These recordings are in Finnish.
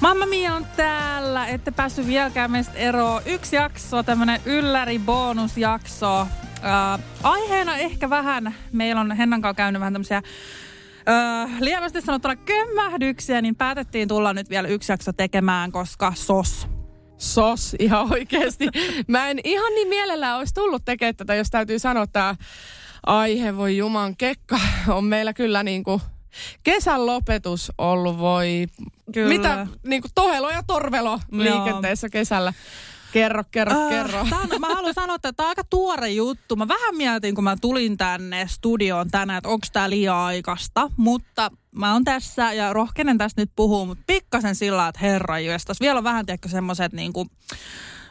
Mamma Mia on täällä, ette päässyt vieläkään meistä eroon. Yksi jakso, tämmönen ylläri bonusjakso. Äh, aiheena ehkä vähän, meillä on Hennan kanssa käynyt vähän tämmöisiä äh, lievästi sanottuna kömmähdyksiä, niin päätettiin tulla nyt vielä yksi jakso tekemään, koska sos. sos ihan oikeasti. Mä en ihan niin mielellään olisi tullut tekemään tätä, jos täytyy sanoa, että aihe, voi juman kekka, on meillä kyllä niin kuin kesän lopetus ollut, voi Kyllä. mitä niin kuin tohelo ja torvelo liikenteessä kesällä. Kerro, kerro, Äh, kerro. tää on, mä haluan sanoa, että tämä on aika tuore juttu. Mä vähän mietin, kun mä tulin tänne studioon tänään, että onko tämä liian aikaista. Mutta mä oon tässä ja rohkenen tästä nyt puhua, mutta pikkasen sillä, että herra Vielä on vähän, tiedätkö, semmoiset niin kuin,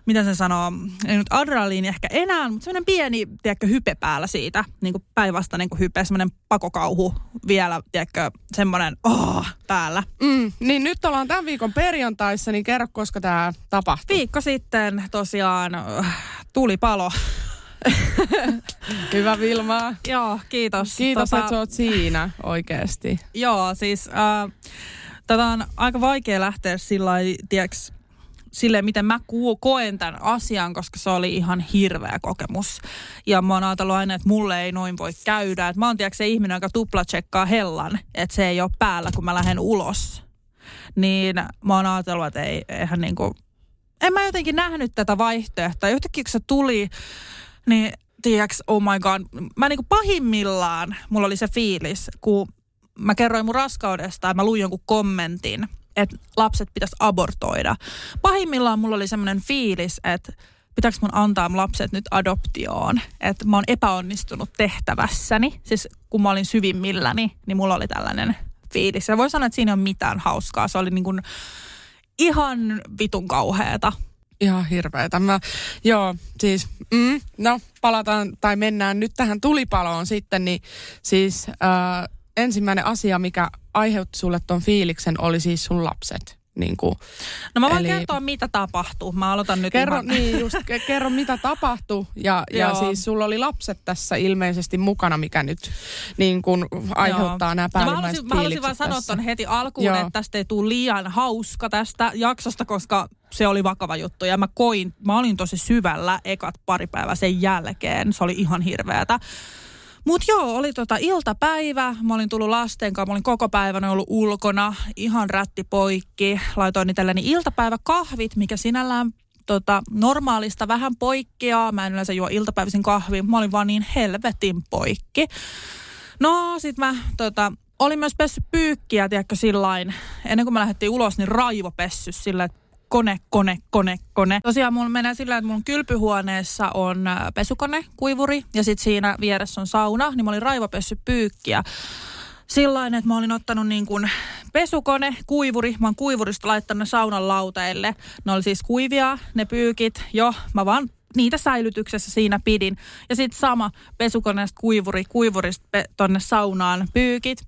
miten se sanoo, ei nyt adrenaliini ehkä enää, mutta semmoinen pieni, tiedätkö, hype päällä siitä, niin kuin päinvastainen kuin hype, semmoinen pakokauhu vielä, tiedätkö, semmoinen oh, päällä. Mm, niin nyt ollaan tämän viikon perjantaissa, niin kerro, koska tämä tapahtuu. Viikko sitten tosiaan äh, tuli palo. Hyvä Vilma. Joo, kiitos. Kiitos, tota... että oot siinä oikeasti. Joo, siis äh, tätä on aika vaikea lähteä sillä tiiäks, silleen, miten mä koen tämän asian, koska se oli ihan hirveä kokemus. Ja mä oon ajatellut aina, että mulle ei noin voi käydä. Et mä oon tiiäks, se ihminen, joka tuplatsekkaa hellan, että se ei ole päällä, kun mä lähden ulos. Niin mä oon ajatellut, että ei, eihän niinku, en mä jotenkin nähnyt tätä vaihtoehtoa. Yhtäkkiä kun se tuli, niin tiiäks, oh my god, mä niinku pahimmillaan, mulla oli se fiilis, kun mä kerroin mun raskaudesta ja mä luin jonkun kommentin, että lapset pitäisi abortoida. Pahimmillaan mulla oli semmoinen fiilis, että pitääkö mun antaa lapset nyt adoptioon. Että mä oon epäonnistunut tehtävässäni. Siis kun mä olin syvimmilläni, niin mulla oli tällainen fiilis. Ja voi sanoa, että siinä ei ole mitään hauskaa. Se oli niin kuin ihan vitun kauheeta. Ihan hirveetä. Mä, joo, siis, mm, no palataan tai mennään nyt tähän tulipaloon sitten, niin siis äh, ensimmäinen asia, mikä aiheutti sulle ton fiiliksen, oli siis sun lapset. Niin kuin, No mä voin Eli- kertoa, mitä tapahtuu. Mä aloitan nyt kerro, ihan... niin just, ke- kerro mitä tapahtui ja, ja Joo. siis sulla oli lapset tässä ilmeisesti mukana, mikä nyt niin kuin aiheuttaa nämä No mä päällimmäiset halusin, mä halusin vaan sanoa ton heti alkuun, Joo. että tästä ei tule liian hauska tästä jaksosta, koska se oli vakava juttu. Ja mä koin, mä olin tosi syvällä ekat pari päivää sen jälkeen. Se oli ihan hirveätä. Mut joo, oli tota iltapäivä. Mä olin tullut lasten kanssa, mä olin koko päivän ollut ulkona, ihan rätti poikki. Laitoin itselleni iltapäiväkahvit, mikä sinällään tota, normaalista vähän poikkeaa. Mä en yleensä juo iltapäivisin kahvia, mä olin vaan niin helvetin poikki. No sit mä tota, olin myös pessy pyykkiä, tiedätkö, sillain. Ennen kuin mä lähdettiin ulos, niin raivopessy sillä, että kone, kone, kone, kone. Tosiaan mulla menee sillä, että mun kylpyhuoneessa on äh, pesukone, kuivuri ja sitten siinä vieressä on sauna, niin mä olin raivopessy pyykkiä. Sillain, että mä olin ottanut niin kuin pesukone, kuivuri. Mä oon kuivurista laittanut ne saunan lauteille. Ne oli siis kuivia, ne pyykit. Jo, mä vaan niitä säilytyksessä siinä pidin. Ja sitten sama pesukoneesta kuivuri, kuivurista pe- tonne saunaan pyykit.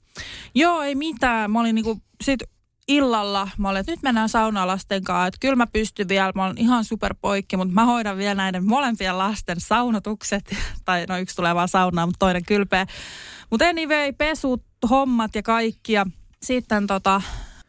Joo, ei mitään. Mä olin niinku, sit illalla, mä olin, että nyt mennään saunaan lasten kanssa, että kyllä mä pystyn vielä, mä olen ihan superpoikki, mutta mä hoidan vielä näiden molempien lasten saunotukset, tai no yksi tulee vaan saunaan, mutta toinen kylpeä. Mutta anyway, pesut, hommat ja kaikki, ja sitten tota,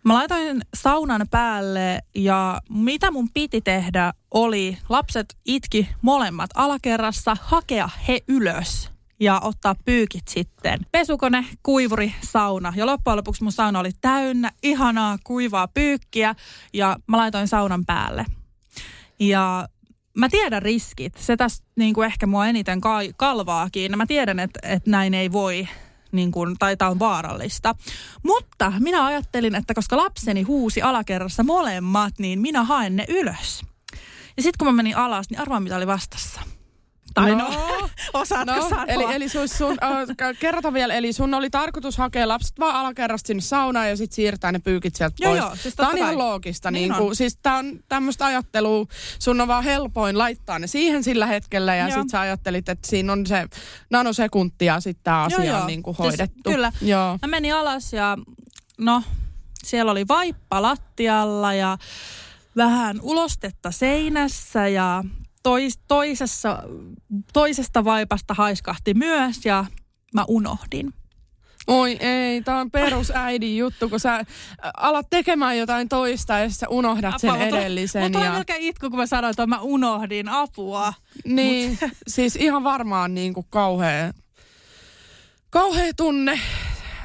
mä laitoin saunan päälle, ja mitä mun piti tehdä oli, lapset itki molemmat alakerrassa, hakea he ylös ja ottaa pyykit sitten. Pesukone, kuivuri, sauna. Ja loppujen lopuksi mun sauna oli täynnä ihanaa kuivaa pyykkiä ja mä laitoin saunan päälle. Ja mä tiedän riskit. Se tässä niin kuin ehkä mua eniten ka- kalvaakin. Mä tiedän, että, että näin ei voi niin kuin, tai tämä on vaarallista. Mutta minä ajattelin, että koska lapseni huusi alakerrassa molemmat, niin minä haen ne ylös. Ja sitten kun mä menin alas, niin arvaa mitä oli vastassa. Tai no, no osaatko no, sanoa? Eli, eli sun, sun, uh, kerrota vielä, eli sun oli tarkoitus hakea lapset vaan alakerrasta sinne saunaan ja sitten siirtää ne pyykit sieltä joo, pois. Joo, siis tämä on ihan loogista. Niin, niin kuin, siis tämä on tämmöistä ajattelua, sun on vaan helpoin laittaa ne siihen sillä hetkellä ja sitten sä ajattelit, että siinä on se nanosekuntia sitten tämä asia joo, on niin kuin siis hoidettu. Siis, kyllä. Joo. Mä menin alas ja no, siellä oli vaippa lattialla ja vähän ulostetta seinässä ja tois, toisessa, toisesta vaipasta haiskahti myös ja mä unohdin. Oi ei, tämä on perusäidin juttu, kun sä alat tekemään jotain toista ja sä unohdat sen Apua, edellisen. Mutta ja... melkein itku, kun mä sanoin, että mä unohdin apua. Niin, Mut... siis ihan varmaan niin kuin kauhea, kauhea tunne.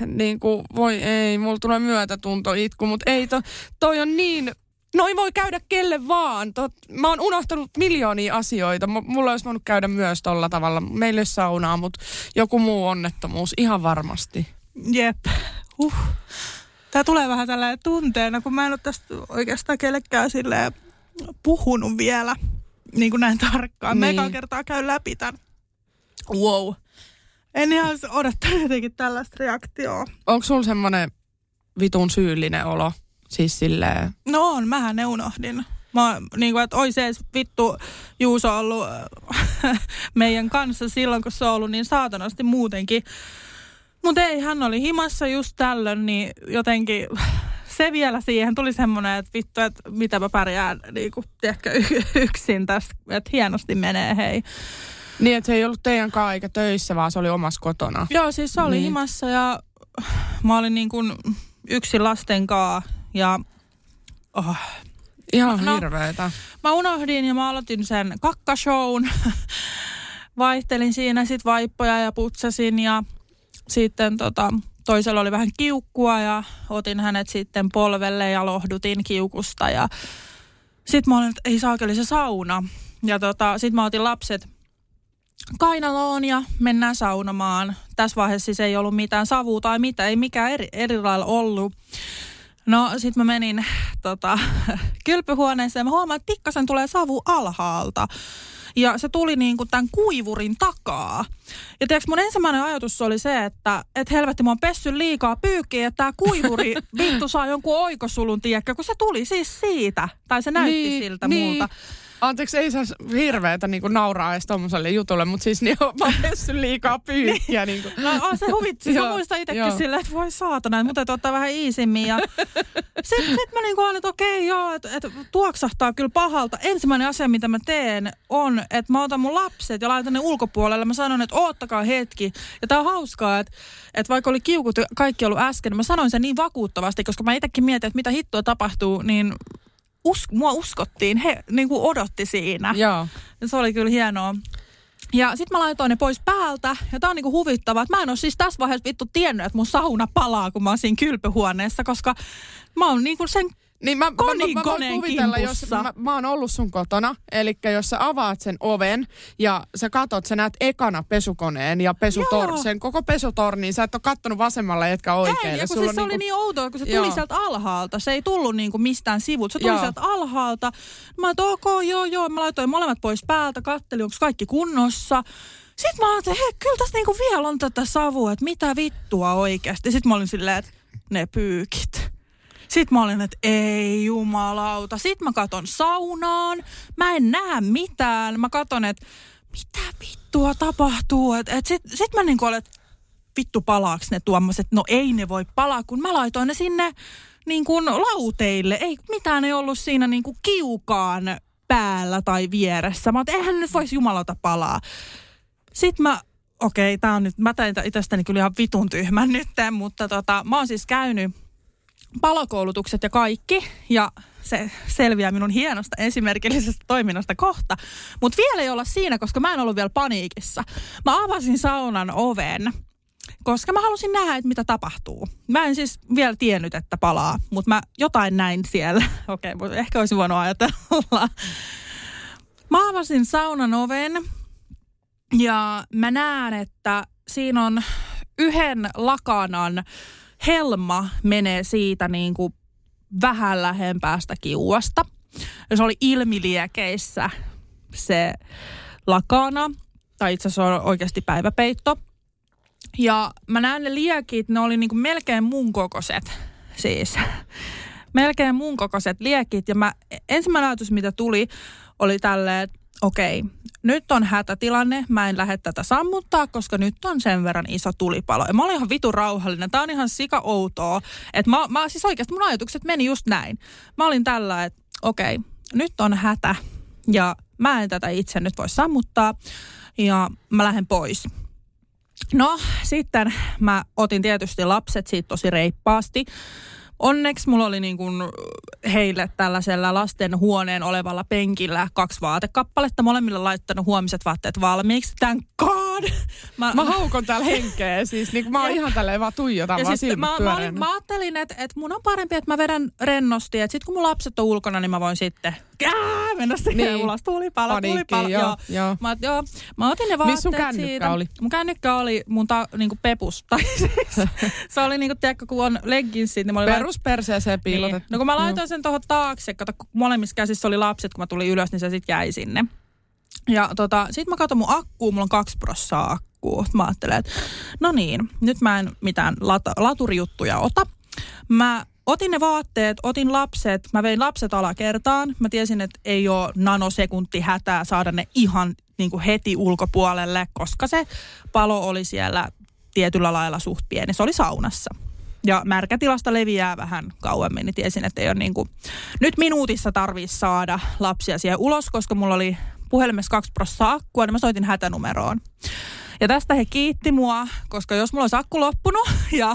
Niin kuin, voi ei, mulla tulee myötätunto itku, mutta ei, to, toi on niin Noin voi käydä kelle vaan. Tot, mä oon unohtanut miljoonia asioita. M- mulla olisi voinut käydä myös tolla tavalla. Meillä ei saunaa, mutta joku muu onnettomuus ihan varmasti. Jep. Uh. Tää tulee vähän tällainen tunteena, kun mä en ole tästä oikeastaan kellekään puhunut vielä niin kuin näin tarkkaan. Niin. Meidän kertaa käy läpi tämän. Wow. En ihan odottanut jotenkin tällaista reaktioa. Onko sulla semmoinen vitun syyllinen olo? Siis silleen... No on, mähän ne unohdin. Mä, niin kuin, että ois edes vittu Juuso ollut meidän kanssa silloin, kun se on ollut niin saatanasti muutenkin. Mutta ei, hän oli himassa just tällöin, niin jotenkin se vielä siihen tuli semmoinen, että vittu, että mitä mä pärjään niin kuin, tiedätkö, yksin tässä, että hienosti menee, hei. Niin, että se ei ollut teidän kanssa eikä töissä, vaan se oli omassa kotona. Joo, siis se oli niin. himassa ja mä olin niin kuin yksin lasten kanssa ja... Oh. Ihan no, hirveetä. Mä unohdin ja mä aloitin sen kakkashown. Vaihtelin siinä sit vaippoja ja putsasin ja sitten tota, toisella oli vähän kiukkua ja otin hänet sitten polvelle ja lohdutin kiukusta ja sitten mä olin, että ei saakeli se sauna. Ja tota, sitten mä otin lapset kainaloon ja mennään saunomaan. Tässä vaiheessa siis ei ollut mitään savua tai mitä, ei mikään eri, eri lailla ollut. No sit mä menin tota, kylpyhuoneeseen ja mä huomaan, että pikkasen tulee savu alhaalta. Ja se tuli niin kuin tämän kuivurin takaa. Ja tiedätkö, mun ensimmäinen ajatus oli se, että et helvetti, mä oon pessy liikaa pyykkiä, että tämä kuivuri vittu saa jonkun oikosulun, tiedätkö, kun se tuli siis siitä. Tai se näytti niin, siltä niin. multa. Anteeksi, ei saa hirveätä niin nauraa edes tommoselle jutulle, mutta siis niin, mä oon pessy liikaa pyykkiä. niin kuin. No on se huvitsi. Mä muistan itsekin silleen, että voi saatana, että mutta ottaa vähän iisimmin. Ja sitten sit mä niin olin, että okei joo, että et, tuoksahtaa kyllä pahalta. Ensimmäinen asia, mitä mä teen, on, että mä otan mun lapset ja laitan ne ulkopuolelle. Mä sanon, että oottakaa hetki. Ja tää on hauskaa, että, että vaikka oli kiukut kaikki ollut äsken, niin mä sanoin sen niin vakuuttavasti, koska mä itsekin mietin, että mitä hittoa tapahtuu, niin us, mua uskottiin, he niin kuin odotti siinä. Joo. Ja se oli kyllä hienoa. Ja sitten mä laitoin ne pois päältä. Ja tää on niinku huvittavaa, että mä en ole siis tässä vaiheessa vittu tiennyt, että mun sauna palaa, kun mä oon siinä kylpyhuoneessa, koska mä oon niinku sen niin mä, mä, mä, mä voin kuvitella, jos mä, mä oon ollut sun kotona, eli jos sä avaat sen oven ja sä katot, sä näet ekana pesukoneen ja pesutor, sen koko pesutornin, sä et ole kattonut vasemmalla etkä oikealle. Ei, ja kun siis se niinku... oli niin outoa, kun se tuli joo. sieltä alhaalta. Se ei tullut niinku mistään sivut, se tuli joo. sieltä alhaalta. Mä että ok, joo, joo, mä laitoin molemmat pois päältä, kattelin, onko kaikki kunnossa. Sitten mä ajattelin, hei, kyllä tässä niinku vielä on tätä savua, että mitä vittua oikeasti. Sitten mä olin silleen, että ne pyykit. Sitten mä olin, että ei jumalauta. Sitten mä katon saunaan. Mä en näe mitään. Mä katon, että mitä vittua tapahtuu. Et, et Sitten sit mä niin olin, että vittu palaaks ne tuommoiset. No ei ne voi palaa, kun mä laitoin ne sinne niin kuin lauteille. Ei mitään ei ollut siinä niin kuin kiukaan päällä tai vieressä. Mä että eihän nyt voisi jumalauta palaa. Sitten mä okei, okay, tää on nyt, mä tein itsestäni kyllä ihan vitun tyhmän nyt, mutta tota, mä oon siis käynyt palokoulutukset ja kaikki. Ja se selviää minun hienosta esimerkillisestä toiminnasta kohta. Mutta vielä ei olla siinä, koska mä en ollut vielä paniikissa. Mä avasin saunan oven, koska mä halusin nähdä, että mitä tapahtuu. Mä en siis vielä tiennyt, että palaa, mutta mä jotain näin siellä. Okei, okay, ehkä olisi voinut ajatella. Mä avasin saunan oven ja mä näen, että siinä on yhden lakanan helma menee siitä niin kuin vähän lähempäästä kiuasta. Se oli ilmiliekeissä se lakana. tai itse asiassa on oikeasti päiväpeitto. Ja mä näen ne liekit, ne oli niinku melkein mun kokoiset siis. Melkein mun kokoiset liekit. Ja mä, ensimmäinen ajatus, mitä tuli, oli tälleen, että okei, nyt on hätätilanne, mä en lähde tätä sammuttaa, koska nyt on sen verran iso tulipalo. Ja mä olin ihan vitu rauhallinen, tää on ihan sika outoa. Että mä, mä siis oikeasti mun ajatukset meni just näin. Mä olin tällä, että okei, nyt on hätä ja mä en tätä itse nyt voi sammuttaa ja mä lähden pois. No sitten mä otin tietysti lapset siitä tosi reippaasti. Onneksi mulla oli niin kuin heille tällaisella lasten huoneen olevalla penkillä kaksi vaatekappaletta. Molemmilla laittanut huomiset vaatteet valmiiksi. Tän god! Mä, mä haukon täällä henkeä. Siis niin mä oon ihan tälleen vaan tuijotan ja vaan siis mä, mä, olin, mä, ajattelin, että, että mun on parempi, että mä vedän rennosti. Että sit kun mun lapset on ulkona, niin mä voin sitten kää, mennä siihen niin. ulos. Tulipalo, Paniikki, tulipalo. Joo, joo. joo. Mä, joo. mä otin ne vaatteet Missä sun siitä. oli? Mun kännykkä oli mun ta, niinku pepus. Tai siis, se oli niinku, tiedätkö, kun on legginsit. Niin Perus perseeseen piilotettu. Niin. No kun mä laitoin sen tuohon taakse, kato, kun molemmissa käsissä oli lapset, kun mä tulin ylös, niin se sitten jäi sinne. Ja tota, sit mä katson mun akkuun, mulla on kaksi prossaa akkuu. Mä ajattelen, että no niin, nyt mä en mitään lat- laturijuttuja ota. Mä otin ne vaatteet, otin lapset, mä vein lapset alakertaan. Mä tiesin, että ei ole nanosekunti hätää saada ne ihan niin kuin heti ulkopuolelle, koska se palo oli siellä tietyllä lailla suht pieni. Se oli saunassa. Ja märkätilasta leviää vähän kauemmin, niin tiesin, että ei ole niin kuin, nyt minuutissa tarvii saada lapsia siihen ulos, koska mulla oli puhelimessa kaksi prosenttia akkua, niin mä soitin hätänumeroon. Ja tästä he kiitti mua, koska jos mulla olisi akku loppunut ja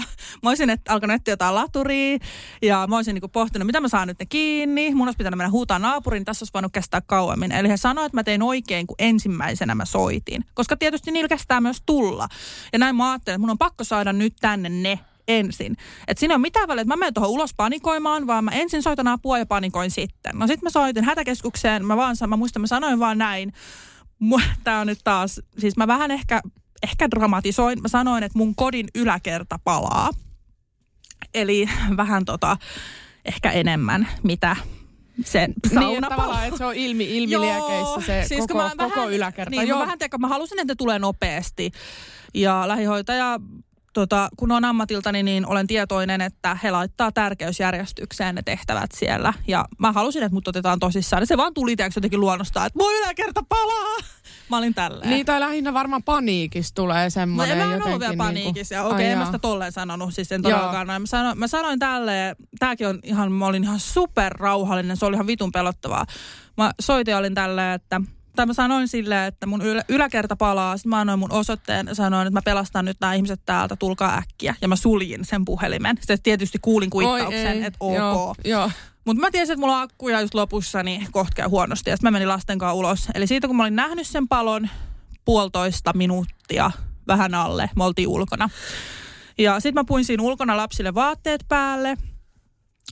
mä olisin et, alkanut etsiä jotain laturia ja mä olisin niinku pohtinut, mitä mä saan nyt ne kiinni. Mun olisi pitänyt mennä huutaa naapuriin, niin tässä olisi voinut kestää kauemmin. Eli he sanoivat, että mä tein oikein, kun ensimmäisenä mä soitin. Koska tietysti niillä kestää myös tulla. Ja näin mä ajattelin, että mun on pakko saada nyt tänne ne ensin. Et siinä on mitään väliä, että mä menen tuohon ulos panikoimaan, vaan mä ensin soitan apua ja panikoin sitten. No sitten mä soitin hätäkeskukseen, mä vaan, mä muistan, mä sanoin vaan näin. Tää on nyt taas, siis mä vähän ehkä, ehkä dramatisoin. Mä sanoin, että mun kodin yläkerta palaa. Eli vähän tota, ehkä enemmän, mitä sen sauna Niin, että että se on ilmi, ilmiliekeissä se siis koko, mä koko vähän, yläkerta. Niin, Joo. Mä vähän teka, mä halusin, että tulee nopeasti. Ja lähihoitaja tota, kun on ammatiltani, niin olen tietoinen, että he laittaa tärkeysjärjestykseen ne tehtävät siellä. Ja mä halusin, että mut otetaan tosissaan. Ja se vaan tuli tiedätkö, jotenkin luonnostaan, että voi yläkerta palaa. Mä olin tälleen. Niin, tai lähinnä varmaan paniikissa tulee semmoinen no, mä en ollut vielä niinku- paniikissa. Niin kuin... Okei, okay, en mä sitä tolleen sanonut, siis en todellakaan Mä sanoin, mä sanoin tälleen, tääkin on ihan, mä olin ihan super rauhallinen, se oli ihan vitun pelottavaa. Mä soitin olin tälleen, että tai mä sanoin silleen, että mun ylä, yläkerta palaa. Sitten mä annoin mun osoitteen ja sanoin, että mä pelastan nyt nämä ihmiset täältä, tulkaa äkkiä. Ja mä suljin sen puhelimen. Sitten tietysti kuulin kuittauksen, että ok. Joo, joo. Mutta mä tiesin, että mulla on akkuja just lopussa, niin kohta käy huonosti. Ja sitten mä menin lasten kanssa ulos. Eli siitä kun mä olin nähnyt sen palon puolitoista minuuttia vähän alle, me oltiin ulkona. Ja sitten mä puin siinä ulkona lapsille vaatteet päälle.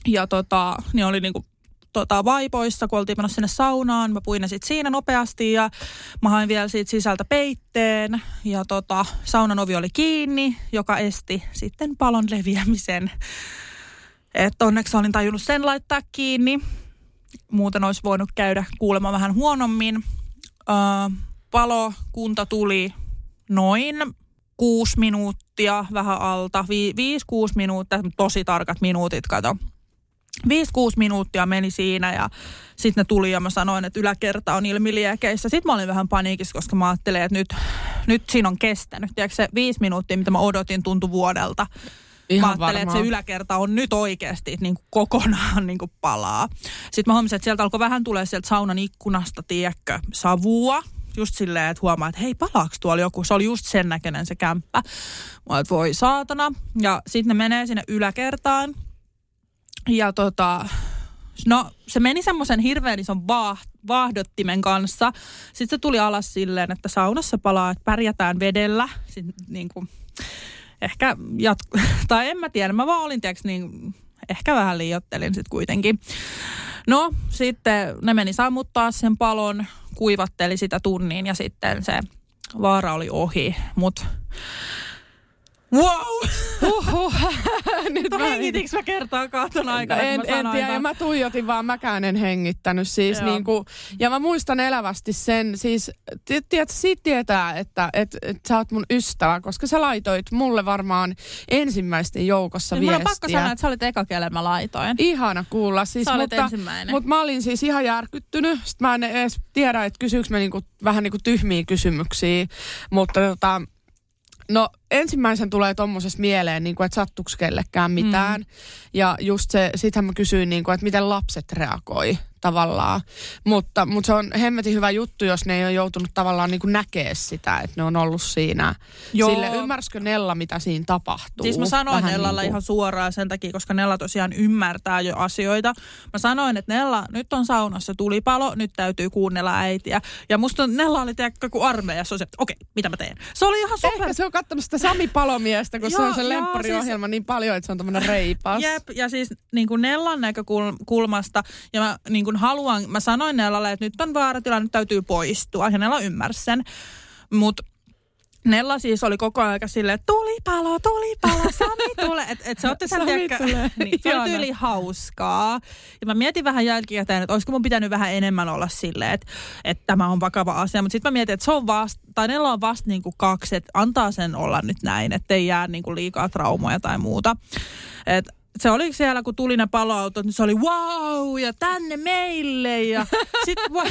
Ja tota, niin oli niinku tota, vaipoissa, kun oltiin menossa sinne saunaan. Mä puin ne sit siinä nopeasti ja mä hain vielä siitä sisältä peitteen. Ja tota, saunan ovi oli kiinni, joka esti sitten palon leviämisen. Että onneksi olin tajunnut sen laittaa kiinni. Muuten olisi voinut käydä kuulemma vähän huonommin. Öö, palo, kunta tuli noin kuusi minuuttia vähän alta. Vi, viisi, kuusi minuuttia, tosi tarkat minuutit, kato 5-6 minuuttia meni siinä ja sitten ne tuli ja mä sanoin, että yläkerta on ilmiliekeissä. Sitten mä olin vähän paniikissa, koska mä ajattelin, että nyt, nyt siinä on kestänyt. Tiedätkö se viisi minuuttia, mitä mä odotin, tuntui vuodelta. Ihan mä ajattelin, varmaan. että se yläkerta on nyt oikeasti niin kuin kokonaan niin kuin palaa. Sitten mä huomasin, että sieltä alkoi vähän tulee sieltä saunan ikkunasta, tiedätkö, savua. Just silleen, että huomaa, että hei, palaaks tuolla joku? Se oli just sen näköinen se kämppä. Mä että voi saatana. Ja sitten ne menee sinne yläkertaan ja tota, no se meni semmoisen hirveän ison vaah, vaahdottimen kanssa. Sitten se tuli alas silleen, että saunassa palaa, että pärjätään vedellä. Niin kuin, ehkä jatku, tai en mä tiedä, mä vaan olin tiiäks, niin ehkä vähän liiottelin sitten kuitenkin. No sitten ne meni sammuttaa sen palon, kuivatteli sitä tunnin ja sitten se vaara oli ohi. Mutta Wow! Huhhuh. Nyt mä- Hengitinkö mä kertaa kahton aikana, en, en tiedä, ton? ja mä tuijotin vaan, mäkään en hengittänyt siis Joo. niin kuin, ja mä muistan elävästi sen, siis ti- tiedät, siitä tietää, että et, et sä oot mun ystävä, koska sä laitoit mulle varmaan ensimmäisten joukossa Niin Mun on viestiä. pakko sanoa, että sä olit eka, kelle mä laitoin. Ihana kuulla. Siis, Sä olit mutta, ensimmäinen. mutta mä olin siis ihan järkyttynyt. Sitten mä en edes tiedä, että kysyykö mä niinku, vähän niinku tyhmiä kysymyksiä. Mutta tota, no ensimmäisen tulee tommosesta mieleen, niinku, että sattuuko kellekään mitään. Mm. Ja just se, sitähän mä kysyin, niinku, että miten lapset reagoi tavallaan. Mutta, mutta se on hemmetin hyvä juttu, jos ne ei ole joutunut tavallaan niinku näkee sitä, että ne on ollut siinä. Joo. Sille ymmärsikö Nella, mitä siinä tapahtuu? Siis mä sanoin Vähän Nellalle niinku- ihan suoraan sen takia, koska Nella tosiaan ymmärtää jo asioita. Mä sanoin, että Nella, nyt on saunassa tulipalo, nyt täytyy kuunnella äitiä. Ja musta Nella oli tiedätkö, kuin armeijassa, se, että okei, mitä mä teen? Se oli ihan super... Ehkä se on katsonut sitä Sami Palomiestä, kun se Joo, on se lemppariohjelma niin paljon, että se on tämmöinen reipas. Jep, ja siis niin kuin Nellan näkökulmasta, ja mä niin kuin haluan, mä sanoin Nellalle, että nyt on vaaratilanne, nyt täytyy poistua, ja Nella ymmärsi sen. Mutta Nella siis oli koko ajan silleen, että tulipalo, tulipalo, Sami tulee. Että et se otti sen, tulee. niin, se oli tyyli hauskaa. Ja mä mietin vähän jälkikäteen, että olisiko mun pitänyt vähän enemmän olla silleen, että, että tämä on vakava asia. Mutta sitten mä mietin, että se on vasta, tai Nella on vasta niinku kaksi, että antaa sen olla nyt näin, ettei jää niinku liikaa traumoja tai muuta. Et se oli siellä, kun tuli ne paloautot, niin se oli wow ja tänne meille ja sitten mä,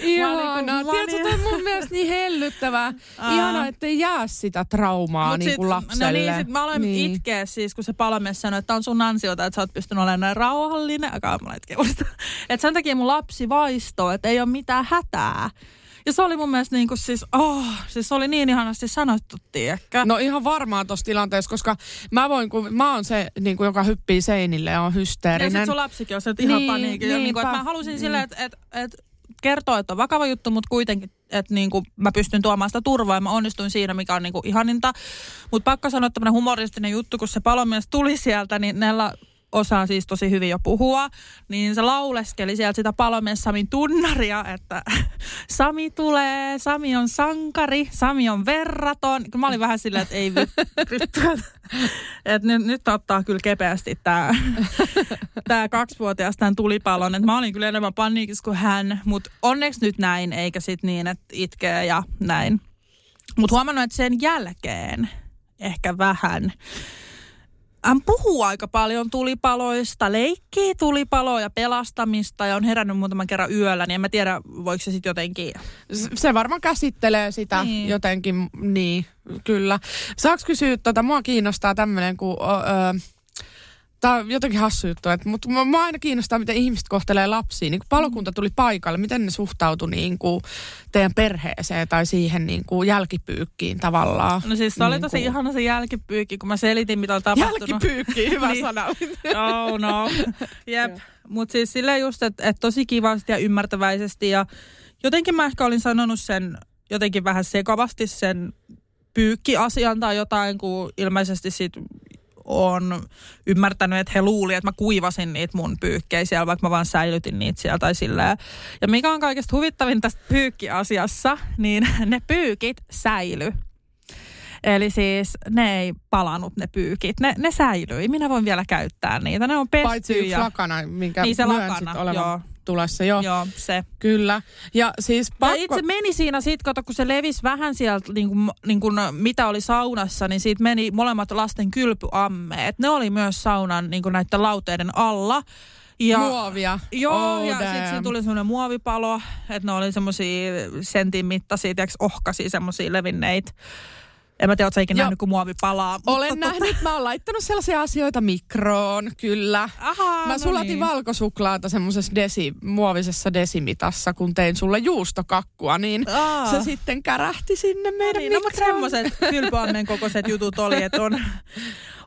Ihanaa. mä Tiedätkö, toi on mun mielestä niin hellyttävää. Aa. Ihanaa, ettei jää sitä traumaa Mut niin kuin sit- lapselle. No niin, sit mä aloin Niin. niin. itkeä siis, kun se palomies sanoi, että on sun ansiota, että sä oot pystynyt olemaan näin rauhallinen. Aika mä. Että sen takia mun lapsi vaistoo, että ei ole mitään hätää. Ja se oli mun mielestä niin kuin siis, oh, siis se oli niin ihanasti sanottu, tiedätkö? No ihan varmaan tuossa tilanteessa, koska mä voin, kun mä oon se, niin kuin, joka hyppii seinille ja on ja hysteerinen. sit sun lapsikin on se, että ihan Niin, paniikin. Niin, niin kuin, että mä halusin Niin. silleen, että, että, että kertoa, että on vakava juttu, mutta kuitenkin, että niin kuin mä pystyn tuomaan sitä turvaa ja mä onnistuin siinä, mikä on niin kuin ihaninta. Mutta pakko sanoa tämmöinen humoristinen juttu, kun se palomies tuli sieltä, niin Nella osaa siis tosi hyvin jo puhua, niin se lauleskeli sieltä sitä palomies Samin tunnaria, että Sami tulee, Sami on sankari, Sami on verraton. Mä olin vähän silleen, että ei vit- vittu. että nyt, nyt ottaa kyllä kepeästi tämä tää kaksivuotias tämän tulipalon. Et mä olin kyllä enemmän paniikissa kuin hän, mutta onneksi nyt näin, eikä sit niin, että itkee ja näin. Mutta huomannut, että sen jälkeen ehkä vähän hän puhuu aika paljon tulipaloista, leikkii tulipaloja, pelastamista ja on herännyt muutaman kerran yöllä, niin en mä tiedä, voiko se sitten jotenkin... Se varmaan käsittelee sitä Niin. jotenkin, niin, kyllä. Saaks kysyä, tota, mua kiinnostaa tämmöinen, kun... Ö, Tämä on jotenkin hassu juttu, että, mutta mua aina kiinnostaa, miten ihmiset kohtelee lapsia. Niin kun palokunta tuli paikalle, miten ne suhtautui niin kuin teidän perheeseen tai siihen niin kuin jälkipyykkiin tavallaan? No siis se oli Niin tosi kuin- ihana se jälkipyykki, kun mä selitin, mitä on tapahtunut. Jälkipyykki, hyvä Niin. sana. Oh no. Jep. Mutta siis silleen just, että et tosi kivasti ja ymmärtäväisesti ja jotenkin mä ehkä olin sanonut sen jotenkin vähän sekavasti sen pyykkiasian tai jotain, kun ilmeisesti sit on ymmärtänyt, että he luuli, että mä kuivasin niitä mun pyykkejä siellä, vaikka mä vaan säilytin niitä siellä tai silleen. Ja mikä on kaikesta huvittavin tästä pyykkiasiassa, niin ne pyykit säily. Eli siis ne ei palannut ne pyykit, ne, ne säilyi. Minä voin vielä käyttää niitä. Ne on pesty Paitsi yksi ja... lakana, minkä Niin se lakana, olevan joo. Tulossa. Joo, Joo, se. kyllä. Ja siis Ja pakko... itse meni siinä sit, kato, kun se levisi vähän sieltä, niin kuin, niin kuin, mitä oli saunassa, niin siitä meni molemmat lasten kylpyammeet. Ne oli myös saunan niin kuin näiden lauteiden alla. Ja, Muovia. Joo, Oh, ja sitten siinä tuli semmoinen muovipalo, että ne oli semmoisia sentin mittaisia, tiedätkö, ohkaisia semmoisia levinneitä. En mä tiedä, ootko ikinä Joo. nähnyt, kun muovi palaa. Olen mutta tota- nähnyt, mä oon laittanut sellaisia asioita mikroon, kyllä. Ahaa, Mä no sulatin niin. valkosuklaata semmoisessa desi, muovisessa desimitassa, kun tein sulle juustokakkua, niin Aa. se sitten kärähti sinne meidän Niin, no mutta mikroon. semmoiset kylpyammen kokoiset jutut oli, että on,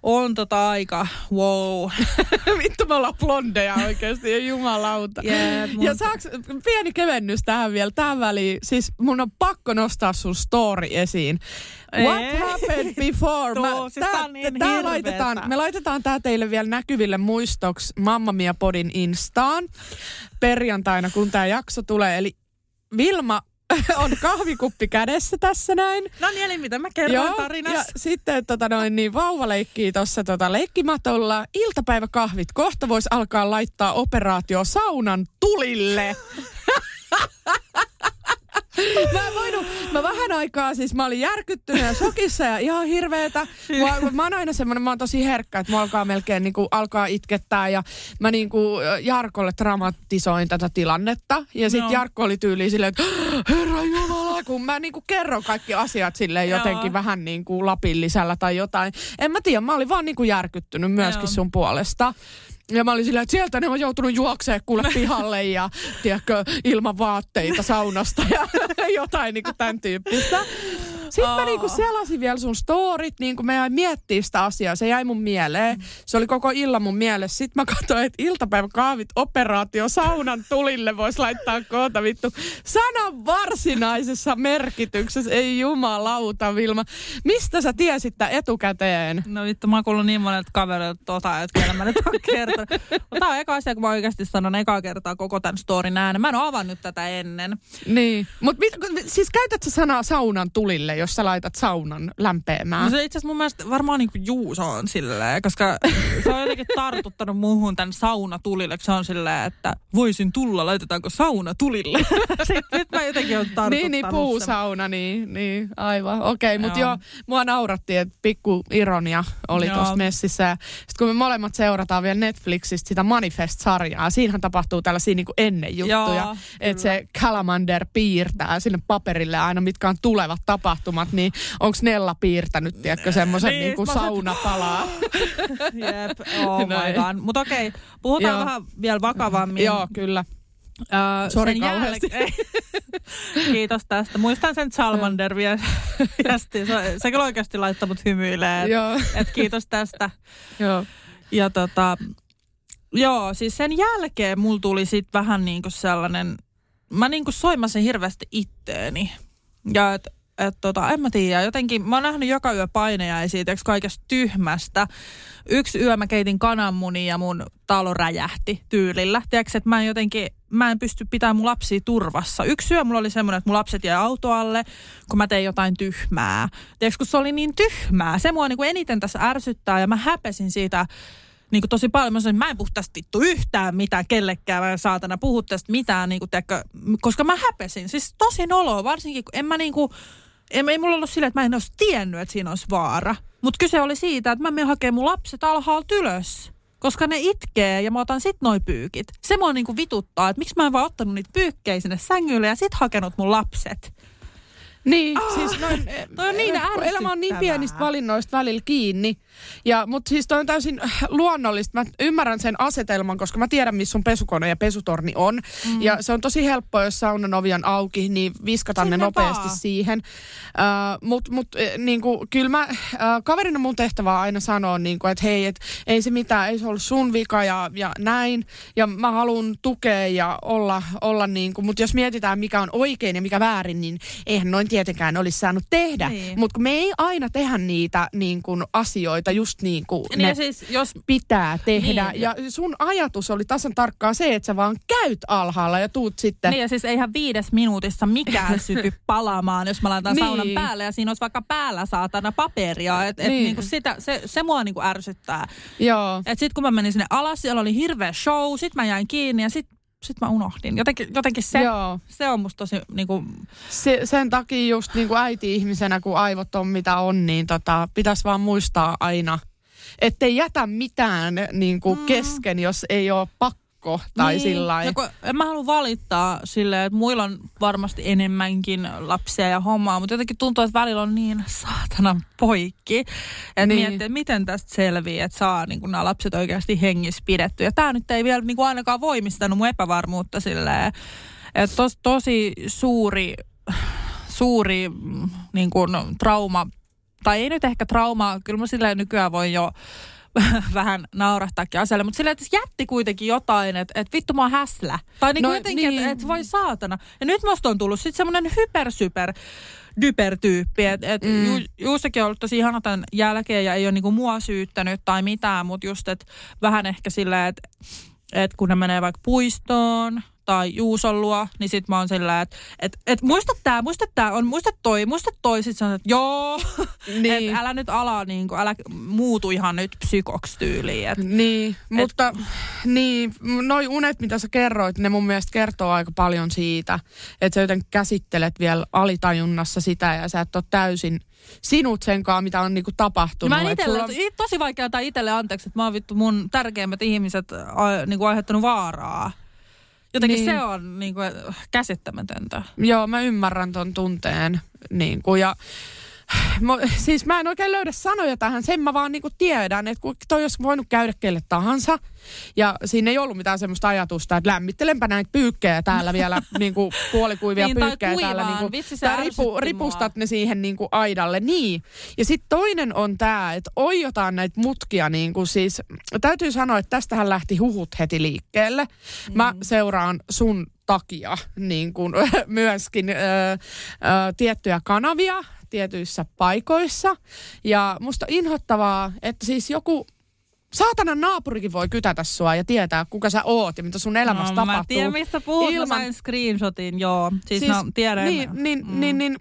on tota aika wow. Vittu, me ollaan blondeja oikeasti, ja jumalauta. Ja mun- saaks pieni kevennys tähän vielä, tähän väliin. Siis mun on pakko nostaa sun story esiin. What Ei. happened before? Tuu, siis tää on niin tää laitetaan, me laitetaan tää teille vielä näkyville muistoksi Mamma Mia Podin Instaan perjantaina, kun tämä jakso tulee. Eli Vilma on kahvikuppi kädessä tässä näin. No niin, eli mitä mä kerroin Joo, tarinassa? ja sitten tota noin, niin vauva leikkii tuossa tota leikkimatolla. Iltapäiväkahvit. Kohta voisi alkaa laittaa operaatio saunan tulille. Mä en voinut, mä vähän aikaa siis mä olin järkyttynyt ja shokissa ja ihan hirveetä. Mä, mä oon aina semmonen, mä oon tosi herkkä, että mä alkaa melkein niinku, alkaa itkettää ja mä niinku Jarkolle dramatisoin tätä tilannetta. Ja sit Joo. Jarkko oli tyyli silleen, että herra jumala, kun mä niinku kerron kaikki asiat silleen Joo. jotenkin vähän niinku lapillisella tai jotain. En mä tiedä, mä olin vaan niinku järkyttynyt myöskin Joo. sun puolesta. Ja mä olin silleen, että sieltä ne on joutunut juoksemaan kuule pihalle ja tiedätkö, ilman vaatteita saunasta ja jotain niin kuin tämän tyyppistä. Sitten mä niinku selasin vielä sun storit, niin kuin mä jäin miettimään sitä asiaa. Se jäi mun mieleen. Se oli koko illan mun mielessä. Sitten mä katsoin, että iltapäiväkaavit operaatio saunan tulille voisi laittaa koota vittu sanan varsinaisessa merkityksessä. Ei jumalauta, Vilma. Mistä sä tiesit tän etukäteen? No vittu, mä oon niin monelta kaverilta tota, että kyllä mä nyt oon kertonut. Tää on eka asia, kun mä oikeasti sanon ekaa kertaa koko tämän storin ääneen. Mä en oo avannut tätä ennen. Niin. Mutta siis käytät sä sanaa saunan tulille, jos sä laitat saunan lämpeämään? No se itse asiassa mun mielestä varmaan niinku Juuso on silleen, koska se on jotenkin tartuttanut muuhun tämän sauna tulille. Se on silleen, että voisin tulla, laitetaanko sauna tulille. Sitten sit mä jotenkin oon tartuttanut Niin, niin sen. puusauna, niin, niin aivan. Okei, okay, mutta Joo. mua nauratti, että pikku ironia oli tuossa messissä. Sitten kun me molemmat seurataan vielä Netflixistä sitä Manifest-sarjaa, siinähän tapahtuu tällaisia niin ennen juttuja. Että se Calamander piirtää sinne paperille aina, mitkä on tulevat tapahtumat, niin onko Nella piirtänyt, tiedätkö, semmoisen Niin, niin, niin se- saunapalaa? Jep, oh my god. Mutta okei, puhutaan Joo. vähän vielä vakavammin. Joo, kyllä. Öö, Sori kauheasti. jäl- Kiitos tästä. Muistan sen Salmander viesti. Se, se kyllä oikeasti laittoi mut hymyilee. Joo, Et kiitos tästä. joo. Ja tota, joo, siis sen jälkeen mulla tuli sit vähän niinku sellainen, mä niinku soimasin hirveästi itteeni. Ja et, et tota, en mä tiedä, jotenkin mä oon nähnyt joka yö painejaisia, tiiäks, kaikesta tyhmästä. Yksi yö mä keitin kananmunia ja mun talo räjähti tyylillä. Tiedätkö, että mä en jotenkin, mä en pysty pitämään mun lapsia turvassa. Yksi yö mulla oli semmoinen, että mun lapset jäi autoalle, kun mä tein jotain tyhmää. Tiedätkö, kun se oli niin tyhmää. Se mua niinku eniten tässä ärsyttää ja mä häpesin siitä niin tosi paljon. Mä sanoin, mä en puhu tästä vittu yhtään mitään kellekään, mä saatana puhu tästä mitään, niin kuin, tiedätkö, koska mä häpesin. Siis tosi noloa, varsinkin kun en mä niin kuin, ei, ei mulla ollut silleen, että mä en olisi tiennyt, että siinä olisi vaara. Mutta kyse oli siitä, että mä menen hakemaan mun lapset alhaalta ylös. Koska ne itkee ja mä otan sit noi pyykit. Se mua niinku vituttaa, että miksi mä en vaan ottanut niitä pyykkejä sinne sängylle ja sit hakenut mun lapset. Niin, oh, siis noin, toi on niin kun elämä on niin ärsyttävää. pienistä valinnoista välillä kiinni. Ja, mutta siis toi on täysin äh, luonnollista. Mä ymmärrän sen asetelman, koska mä tiedän, missä sun pesukone ja pesutorni on. Mm. Ja se on tosi helppoa, jos saunan ovi on auki, niin viskataan Sinne ne nopeasti vaan. siihen. Äh, Mutta mut, äh, niinku, kyllä mä, äh, kaverina mun tehtävä aina sanoa, niinku, että hei, et, ei se mitään, ei se ollut sun vika ja, ja näin. Ja mä haluan tukea ja olla, olla niinku, mutta jos mietitään, mikä on oikein ja mikä väärin, niin eihän noin tietenkään olisi saanut tehdä. Niin. Mutta me ei aina tehdä niitä niin kuin, asioita just niin kuin Niin ne ja siis jos pitää tehdä. Niin. Ja sun ajatus oli tasan tarkkaan se, että sä vaan käyt alhaalla ja tuut sitten. Niin ja siis eihän viides minuutissa mikään syty palamaan, jos mä laitan Niin. saunan päälle ja siinä olisi vaikka päällä saatana paperia. Et, et Niin. niinku sitä, se, se mua niinku ärsyttää. Joo. Et sit kun mä menin sinne alas, siellä oli hirveä show, sit mä jäin kiinni ja sit, sit mä unohdin. Jotenkin, jotenkin se, Joo. se on musta tosi niinku, Se, sen takia just niin kuin äiti-ihmisenä, kun aivot on mitä on, niin tota, pitäisi vaan muistaa aina, ettei jätä mitään niin kuin Mm. kesken, jos ei ole pakko tai niin. sillä Ja lailla. kun en mä halua valittaa silleen, että muilla on varmasti enemmänkin lapsia ja hommaa, mutta jotenkin tuntuu, että välillä on niin saatana poikki. Että Niin. miettii, että miten tästä selviää, että saa niin nämä lapset oikeasti hengissä pidetty. Ja tämä nyt ei vielä niin ainakaan voimistanut mun epävarmuutta silleen, että tos, tosi suuri, suuri mm, niin kuin trauma, tai ei nyt ehkä trauma, kyllä mä silleen nykyään voi jo vähän naurahtaakin asialle, mutta silleen, että jätti kuitenkin jotain, että, että vittu mä oon häslä. Tai niin No, jotenkin, niin. että, että voi saatana. Ja nyt musta on tullut sitten semmoinen hypersyper dyper-tyyppi, että et Mm. Ju, Juusakin on ollut tosi ihana tämän jälkeen ja ei ole niinku mua syyttänyt tai mitään, mutta just, että vähän ehkä silleen, että et kun ne menee vaikka puistoon tai Juuson luo, niin sit mä oon sillä, että et, et muista tää, muista tää, on, muista toi, muista toi. Sit sanon, että joo, Niin. et älä nyt ala, niin kuin, älä muutu ihan nyt psykoksi tyyliin. Et, Niin, mutta niin, noi unet, mitä sä kerroit, ne mun mielestä kertoo aika paljon siitä, että sä jotenkin käsittelet vielä alitajunnassa sitä ja sä et ole täysin sinut senkaan, mitä on niinku tapahtunut. Mä en Et itelle, on... tosi vaikea antaa itselle anteeksi, että mä oon vittu mun tärkeimmät ihmiset a, niin kuin aiheuttanut vaaraa. Jotenkin Niin. se on niin kuin, käsittämätöntä. Joo, mä ymmärrän ton tunteen. Niin kuin, ja, Mo, siis mä en oikein löydä sanoja tähän, sen mä vaan niinku tiedän, että kun toi olisi voinut käydä kelle tahansa. Ja siinä ei ollut mitään semmoista ajatusta, että lämmittelenpä näitä pyykkejä täällä vielä, niinku puolikuivia Niin, pyykkejä täällä. Niinku, Vitsi, se tai ärsytti mua. ripustat ne siihen niinku aidalle. Niin. Ja sitten toinen on tämä, että oijotaan näitä mutkia. Niinku, siis, täytyy sanoa, että tästähän lähti huhut heti liikkeelle. Mä seuraan sun takia niin kuin, myöskin ö, ö, tiettyjä kanavia tietyissä paikoissa. Ja musta inhottavaa, että siis joku saatanan naapurikin voi kytätä sua ja tietää, kuka sä oot ja mitä sun elämässä no, tapahtuu. Mä tiedän, mistä puhut. Ilman... Mä sain screenshotin, joo. Siis, siis no, tiedän. Niin, niin, mm. niin, niin,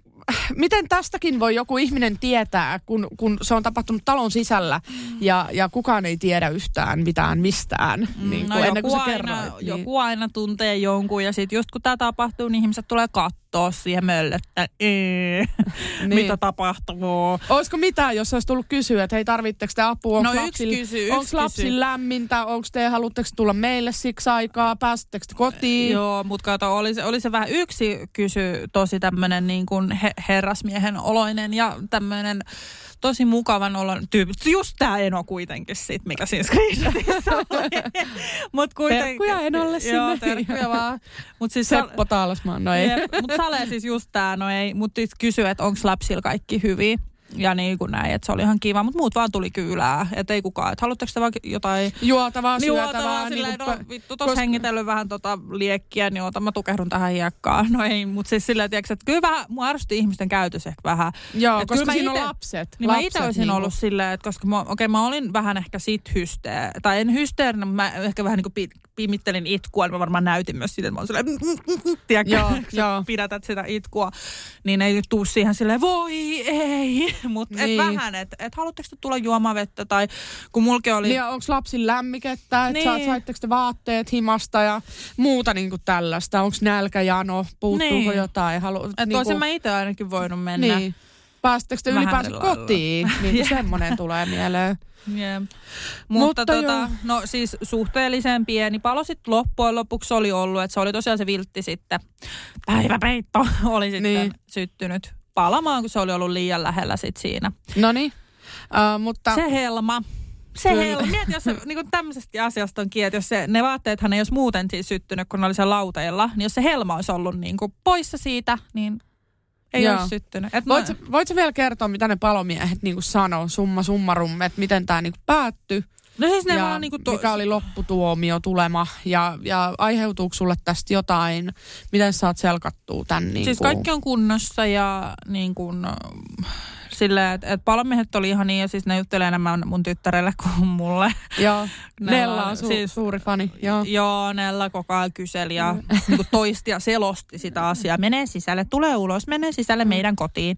miten tästäkin voi joku ihminen tietää, kun, kun se on tapahtunut talon sisällä Mm. ja, ja kukaan ei tiedä yhtään mitään mistään, mm, niin no kuin ennen kuin joku sä aina, kerroit. Niin. Joku aina tuntee jonkun ja sitten just kun tämä tapahtuu, niin ihmiset tulee katsoa siihen ee, Niin. mitä tapahtuu. Olisiko mitään, jos olisi tullut kysyä, että hei, tarvitteko te apua? Onko No yksi kysy, yksi onko lapsi kysy. lämmintä? Onko te, haluatteko tulla meille siksi aikaa? Pääsettekö te kotiin? Joo, mutta kato, oli se, oli se vähän yksi kysy tosi tämmöinen niin kuin he, herrasmiehen oloinen ja tämmöinen tosi mukavan olon tyyppi. Just tää Eno kuitenkin sit, mikä siinä screenshotissa oli. Mut kuitenkin, Terkkuja Enolle Joo, sinne. terkkuja vaan. Mut siis Seppo Taalasmaan, no ei. Mutta Sale siis just tää, no ei. Mutta kysyi, että onko lapsilla kaikki hyvin. Ja niin kuin näin, että se oli ihan kiva, mutta muut vaan tuli kylää. Että ei kukaan, että haluatteko te vaikka jotain Juotavaa, niin syötävää. juotavaa niin silleen, no vittu, tos koska- hengitellyt vähän tota liekkiä, niin ota, mä tukehdun tähän hiekkaan. No ei, mutta siis silleen, tiiäks, että kyllä vähän, mua ärsytti ihmisten käytös ehkä vähän. Joo, Et koska mä siinä on ite- lapset. Niin mä lapset, itse olisin niinku. ollut silleen, että koska mä, okei, mä olin vähän ehkä sit hysteer, tai en hysteerinä, mutta mä ehkä vähän niin kuin pi, pimittelin itkua, niin mä varmaan näytin myös sitä, että mä olin silleen, tiedätkö, Joo, kun sä joo. pidätät sitä itkua, niin ei tuu siihen silleen, voi ei, mutta Niin. et vähän, että et, haluatteko te tulla juomaan vettä, tai kun mulki oli... Niin onko lapsi lämmikettä, että Niin. niin. saitteko te vaatteet himasta ja muuta niinku tällaista. Onko nälkäjano, puuttuuko Niin. jotain. Halu, Että niin olisin mä itse ainakin voinut mennä. niin. Päästettekö te ylipäänsä kotiin? Niin kuin semmoinen tulee mieleen. Yeah. Mutta, Mutta tota, no siis suhteellisen pieni palo sitten loppujen lopuksi oli ollut, että se oli tosiaan se viltti sitten, päiväpeitto oli sitten Niin. niin. syttynyt palamaan, kun se oli ollut liian lähellä sit siinä. No niin. Uh, mutta Se helma. Se Kyllä. helma. Mieti, jos se niin tämmöisestä asiasta on kiinni, että jos se, ne vaatteethan ei olisi muuten siis syttynyt, kun ne oli siellä lauteilla, niin jos se helma olisi ollut niin kuin poissa siitä, niin ei Joo. olisi syttynyt. Et voit, mä- vielä kertoa, mitä ne palomiehet niinku sanoo, summa summarum, että miten tämä niinku päättyi? No siis ne ja vaan niin kuin to- mikä oli lopputuomio tulema ja, ja aiheutuuko sulle tästä jotain, miten saat selkattua tämän niin Siis kaikki on kunnossa ja niin kuin, silleen, että et palomiehet oli ihan niin, ja siis ne juttelee enemmän mun tyttärelle kuin mulle. Joo, Nella Nella on su- siis- suuri fani. Joo. Joo, Nella koko ajan kyseli ja niin kuin toisti ja selosti sitä asiaa. Menee sisälle, tulee ulos, menee sisälle meidän kotiin.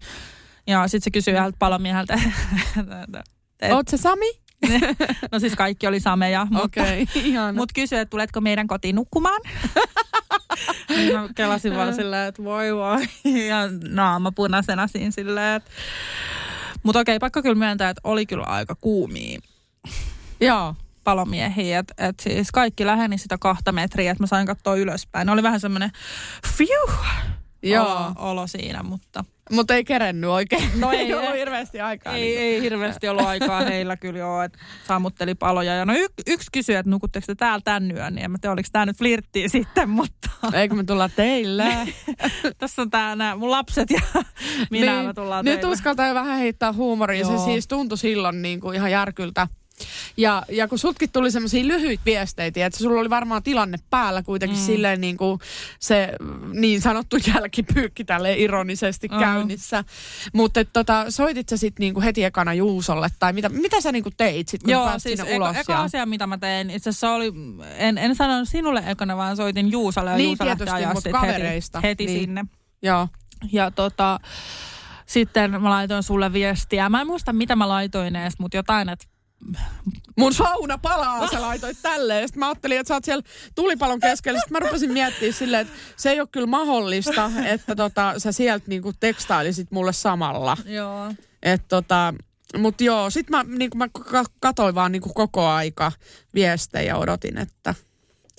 Ja sitten se kysyi yhdeltä palomieheltä, Oot se Sami? no siis kaikki oli sameja, mutta Okei, okay. Mut kysyi, että tuletko meidän kotiin nukkumaan? niin mä kelasin vaan silleen, että voi voi. Ja naama punaisena siinä silleen, että... Mutta okei, pakko kyllä myöntää, että oli kyllä aika kuumia Joo, palomiehiä. Että et siis kaikki läheni sitä kahta metriä, että mä sain katsoa ylöspäin. Ne oli vähän semmoinen fiu Joo. olo, olo siinä, mutta mutta ei kerennyt oikein. No ei, ei ollut ei. hirveästi aikaa. ei, niin. ei hirveästi ollut aikaa heillä kyllä joo, että sammutteli paloja. Ja no y- yksi kysyi, että nukutteko te täällä tämän yön, niin en mä tiedä, oliko tämä nyt flirttiä sitten, mutta Eikö me tulla teille? tässä on tää nää mun lapset ja minä me tullaan Nyt teille. uskaltaa vähän heittää huumoria. Se siis tuntui silloin niin kuin ihan järkyltä. Ja, ja kun sutkin tuli semmoisia lyhyitä viesteitä, että sulla oli varmaan tilanne päällä kuitenkin mm. silleen niin kuin se niin sanottu jälkipyykki tälleen ironisesti uh-huh. käynnissä. Mutta tota, soitit sä sitten niinku heti ekana Juusolle tai mitä, mitä sä niinku teit sitten, kun Joo, pääsit siis eka, ulos? eka ja... asia, mitä mä tein, itse asiassa oli, en, en sanonut sinulle ekana, vaan soitin Juusalle ja Niin, Juusa lähti tietysti, kavereista. heti, heti Niin. sinne. Joo. Ja tota, sitten mä laitoin sulle viestiä. Mä en muista, mitä mä laitoin edes, mutta jotain, että Mun sauna palaa, sä laitoit tälleen. Sitten mä ajattelin, että sä oot siellä tulipalon keskellä. Sitten mä rupesin miettimään silleen, että se ei ole kyllä mahdollista, että tota, sä sieltä niinku tekstailisit mulle samalla. joo. Et tota, mut joo, sit mä, niinku mä ka- katoin vaan niinku koko aika viestejä ja odotin, että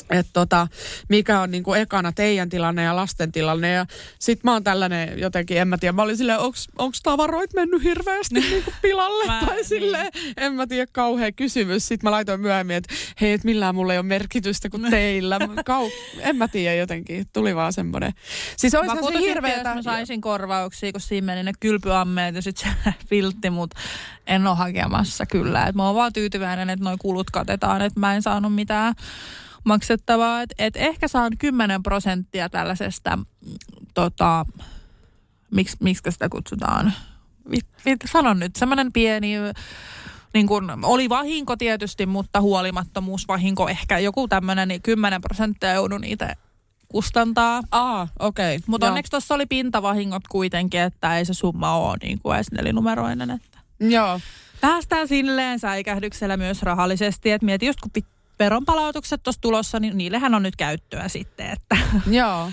et tota, mikä on niinku ekana teidän tilanne ja lasten tilanne. Ja sit mä oon tällainen jotenkin, en mä tiedä, mä olin silleen, onks, onks tavaroit mennyt hirveästi niinku pilalle? Mä- tai silleen, en mä tiedä, kauhea kysymys. Sitten mä laitoin myöhemmin, että hei, et millään mulla ei ole merkitystä kuin teillä. Kau, en mä tiedä jotenkin, tuli vaan semmoinen. Siis olisihan se Vakuutusyhtiö, hirveetä. jos mä saisin korvauksia, kun siinä meni ne kylpyammeet ja sitten se filtti, mutta en ole hakemassa kyllä. Et mä oon vaan tyytyväinen, että noi kulut katetaan, että mä en saanut mitään maksettavaa. Et, et ehkä saan 10 prosenttia tällaisesta, mm, tota, miksi, miksi sitä kutsutaan? Mit, mit, sanon nyt, semmoinen pieni, niin kun, oli vahinko tietysti, mutta huolimattomuusvahinko ehkä joku tämmöinen, niin 10 prosenttia joudun niitä kustantaa. Aa, okei. Mutta Joo. onneksi tuossa oli pintavahingot kuitenkin, että ei se summa ole niin kuin edes nelinumeroinen. Että. Joo. Päästään silleen säikähdyksellä myös rahallisesti, että mieti just kun pit- veronpalautukset tuossa tulossa, niin niillehän on nyt käyttöä sitten, että Joo.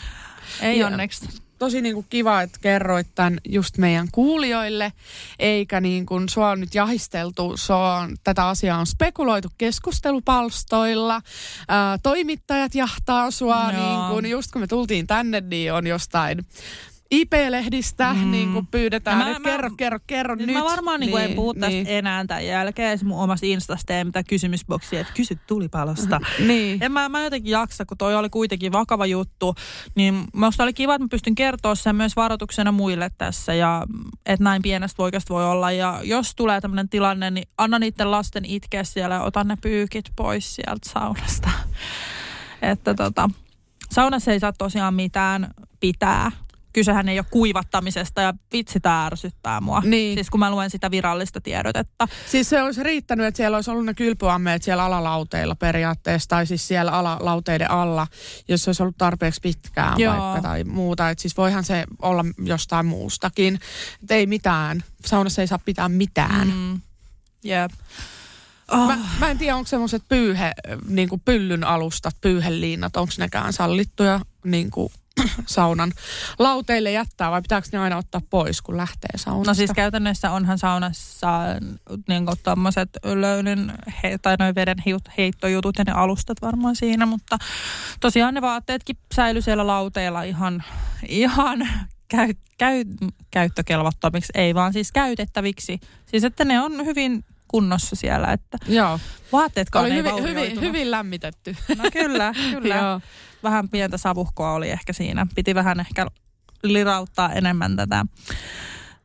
ei Ja- onneksi. Tosi niin kuin kiva, että kerroit tämän just meidän kuulijoille, eikä niin kuin sua on nyt jahisteltu, on, tätä asiaa on spekuloitu keskustelupalstoilla, ää, toimittajat jahtaa sua, Joo. niin kuin just kun me tultiin tänne, niin on jostain IP-lehdistä, mm. niin kuin pyydetään, Ja mä- että mä- kerro, kerro, kerro Nyt nyt. mä varmaan niin en puhu tästä enää tämän jälkeen. Se mun omasta Instasta teen mitä kysymysboksia, että kysy tulipalosta. Niin. En mä, mä jotenkin jaksa, kun toi oli kuitenkin vakava juttu. Niin musta oli kiva, että mä pystyn kertoa sen myös varoituksena muille tässä. Ja että näin pienestä oikeasti voi olla. Ja jos tulee tämmöinen tilanne, niin anna niiden lasten itkeä siellä ja ota ne pyykit pois sieltä saunasta. Että tota, saunassa ei saa tosiaan mitään pitää. Kysehän ei ole kuivattamisesta ja vitsi tää ärsyttää mua. Niin. Siis kun mä luen sitä virallista tiedotetta. Siis se olisi riittänyt, että siellä olisi ollut ne kylpyammeet siellä alalauteilla periaatteessa, tai siis siellä alalauteiden alla, jos se olisi ollut tarpeeksi pitkään Joo. vaikka tai muuta. Et siis voihan se olla jostain muustakin. Et ei mitään. Saunassa ei saa pitää mitään. Mm. Jep. Oh. Mä, mä en tiedä, onko semmoiset pyyhe, niin pyllyn alustat, pyyheliinat, onko nekään sallittuja niin kuin saunan lauteille jättää vai pitääkö ne aina ottaa pois, kun lähtee saunasta? No siis käytännössä onhan saunassa niin tommoset löylyn he, tai noin veden heittojutut ja ne alustat varmaan siinä, mutta tosiaan ne vaatteetkin säily siellä lauteilla ihan, ihan käy, käy, käyttökelvottomiksi, ei vaan siis käytettäviksi. Siis että ne on hyvin kunnossa siellä, että Joo, vaatteetkaan oli ei hyvin, hyvin, hyvin lämmitetty. No kyllä, kyllä. Joo. Vähän pientä savuhkoa oli ehkä siinä. Piti vähän ehkä lirauttaa enemmän tätä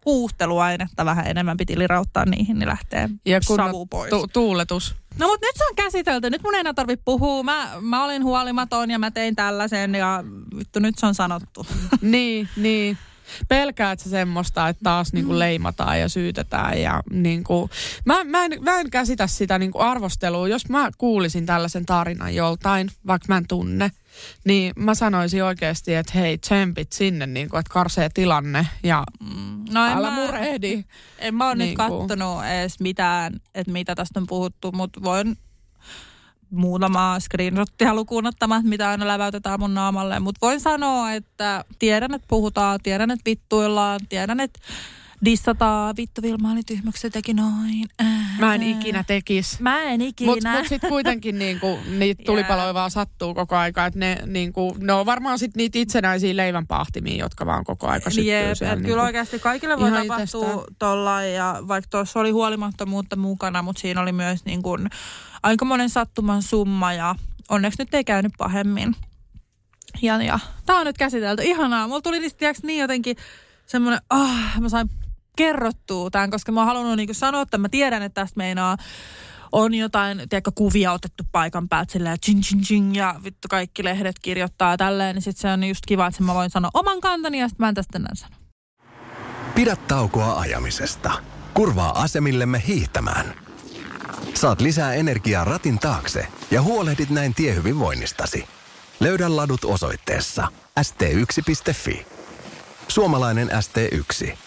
huuhteluainetta, vähän enemmän piti lirauttaa niihin, niin lähtee Ja kun savu pois. tu- tuuletus. No mutta nyt se on käsitelty. Nyt mun ei enää tarvitse puhua. Mä, mä olin huolimaton ja mä tein tällaisen ja vittu nyt se on sanottu. niin, niin. Pelkäät sä semmoista, että taas niinku leimataan ja syytetään ja niinku, mä, mä, en, mä en käsitä sitä niinku arvostelua. Jos mä kuulisin tällaisen tarinan joltain, vaikka mä en tunne, niin mä sanoisin oikeasti, että hei, tsempit sinne, niinku, että karsee tilanne ja No en älä mä, murehdi. En mä ole Niin nyt kuin- kattonut edes mitään, että mitä tästä on puhuttu, mutta voin muutamaa screenshottia lukuun ottamatta, mitä aina läväytetään mun naamalle. Mutta voin sanoa, että tiedän, että puhutaan, tiedän, että vittuillaan, tiedän, että dissataan. Vittu Vilma oli tyhmä, kun se teki noin. Äh, Mä en ikinä tekisi. Mä en ikinä. Mutta mut sitten kuitenkin niinku, niitä tulipaloja vaan sattuu koko aika. Että ne, niinku, ne on varmaan sitten niitä itsenäisiä leivänpahtimia, jotka vaan koko aika syttyy Jep, siellä. niinku. kyllä oikeasti kaikille voi ihan tapahtua tuolla ja vaikka tuossa oli huolimattomuutta mukana, mutta siinä oli myös niin kuin aikamoinen sattuman summa ja onneksi nyt ei käynyt pahemmin. Ja, ja tämä on nyt käsitelty. Ihanaa. Mulla tuli niistä tiiäks, niin jotenkin semmoinen, ah, mä sain kerrottua tämän, koska mä oon halunnut niin sanoa, että mä tiedän, että tästä meinaa on jotain, tiedätkö, kuvia otettu paikan päältä silleen ching ching ching ja vittu kaikki lehdet kirjoittaa tälleen, niin sitten se on just kiva, että mä voin sanoa oman kantani ja sitten mä en tästä enää sano. Pidä taukoa ajamisesta. Kurvaa asemillemme hiihtämään. Saat lisää energiaa ratin taakse ja huolehdit näin tiehyvinvoinnistasi. Löydä ladut osoitteessa st1.fi. Suomalainen ST1.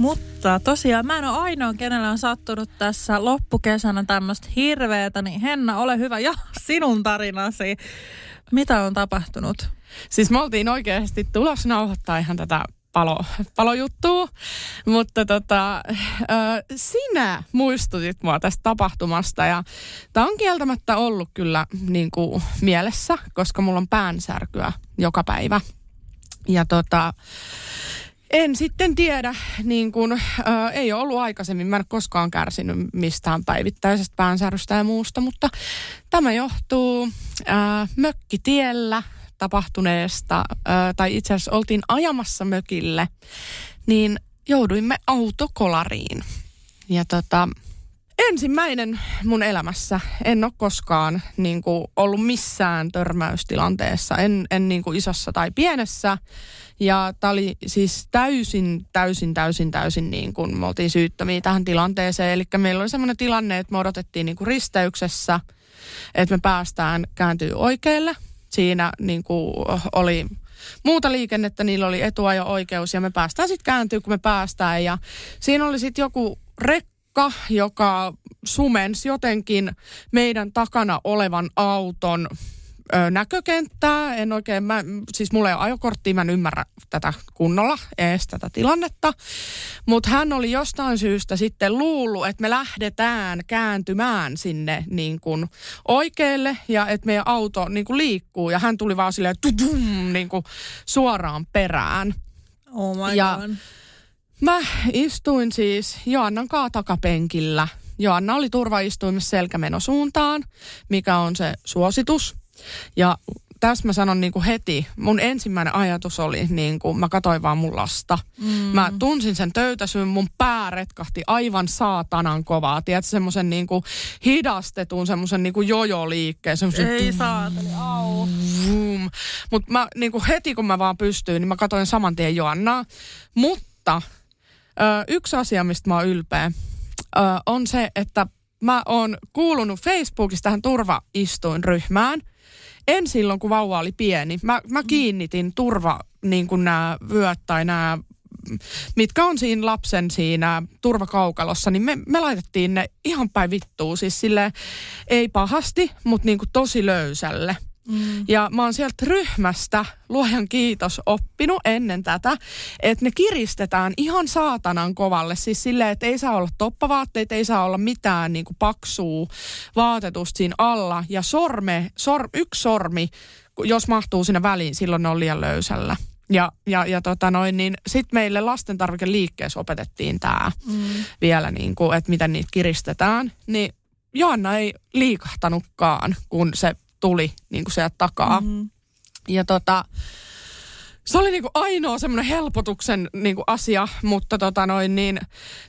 Mutta tosiaan mä en ole ainoa, kenellä on sattunut tässä loppukesänä tämmöistä hirveetä, niin Henna, ole hyvä ja sinun tarinasi. Mitä on tapahtunut? Siis me oltiin oikeasti tulossa nauhoittaa ihan tätä palo, palojuttua, mutta tota, ö, sinä muistutit mua tästä tapahtumasta ja tämä on kieltämättä ollut kyllä niin kuin mielessä, koska mulla on päänsärkyä joka päivä. Ja tota, en sitten tiedä, niin kun, ö, ei ole ollut aikaisemmin, mä en koskaan kärsinyt mistään päivittäisestä päänsärystä ja muusta, mutta tämä johtuu ö, mökkitiellä tapahtuneesta, ö, tai itse asiassa oltiin ajamassa mökille, niin jouduimme autokolariin. Ja tota, ensimmäinen mun elämässä. En ole koskaan niin kuin, ollut missään törmäystilanteessa, en, en niin kuin isossa tai pienessä. Ja tämä oli siis täysin, täysin, täysin, täysin niin kuin me oltiin syyttömiä tähän tilanteeseen. Eli meillä oli semmoinen tilanne, että me odotettiin niin kuin risteyksessä, että me päästään kääntyy oikealle. Siinä niin kuin oli muuta liikennettä, niillä oli etuajo-oikeus ja me päästään sitten kääntyy, kun me päästään. Ja siinä oli sitten joku rekka, joka sumensi jotenkin meidän takana olevan auton ö, näkökenttää. En oikein, mä, siis mulla ei ole ajokorttia, mä en ymmärrä tätä kunnolla, edes tätä tilannetta. Mutta hän oli jostain syystä sitten luullut, että me lähdetään kääntymään sinne niin kuin oikealle ja että meidän auto niin kuin liikkuu. Ja hän tuli vaan silleen tudum, niin kuin suoraan perään. Oh my Ja- god. Mä istuin siis Joannan kaa takapenkillä. Joanna oli turvaistuimessa selkämenosuuntaan, mikä on se suositus. Ja tässä mä sanon niin kuin heti, mun ensimmäinen ajatus oli, niin kuin, mä katsoin vaan mun lasta. Mm. Mä tunsin sen töytäsyn, mun pää retkahti aivan saatanan kovaa. Tiedätkö, semmoisen niin kuin hidastetun, semmoisen niin kuin jojo-liikkeen. semmosen Ei saateli, au. Mutta mä niin kuin heti kun mä vaan pystyin, niin mä katsoin saman tien Joannaa. Mutta ö, yksi asia, mistä mä oon ylpeä, ö, on se, että mä oon kuulunut Facebookista tähän turvaistuinryhmään. En silloin, kun vauva oli pieni. Mä, mä kiinnitin turva, niin kuin nämä vyöt tai nämä mitkä on siinä lapsen siinä turvakaukalossa, niin me, me laitettiin ne ihan päin vittuun. Siis sille ei pahasti, mutta niin kuin tosi löysälle. Mm. Ja mä oon sieltä ryhmästä, luojan kiitos, oppinut ennen tätä, että ne kiristetään ihan saatanan kovalle. Siis silleen, että ei saa olla toppavaatteita, ei saa olla mitään niin kuin paksua vaatetusta siinä alla. Ja sorme, sor, yksi sormi, jos mahtuu sinne väliin, silloin ne on liian löysällä. Ja, ja, ja tota noin, niin sitten meille lastentarvikeliikkeessä opetettiin tämä mm. vielä, niin kuin, että miten niitä kiristetään. Niin Joanna ei liikahtanutkaan, kun se tuli niin kuin sieltä takaa. Mm-hmm. Ja tota, se oli niinku ainoa semmoinen helpotuksen niinku asia, mutta tota noin, niin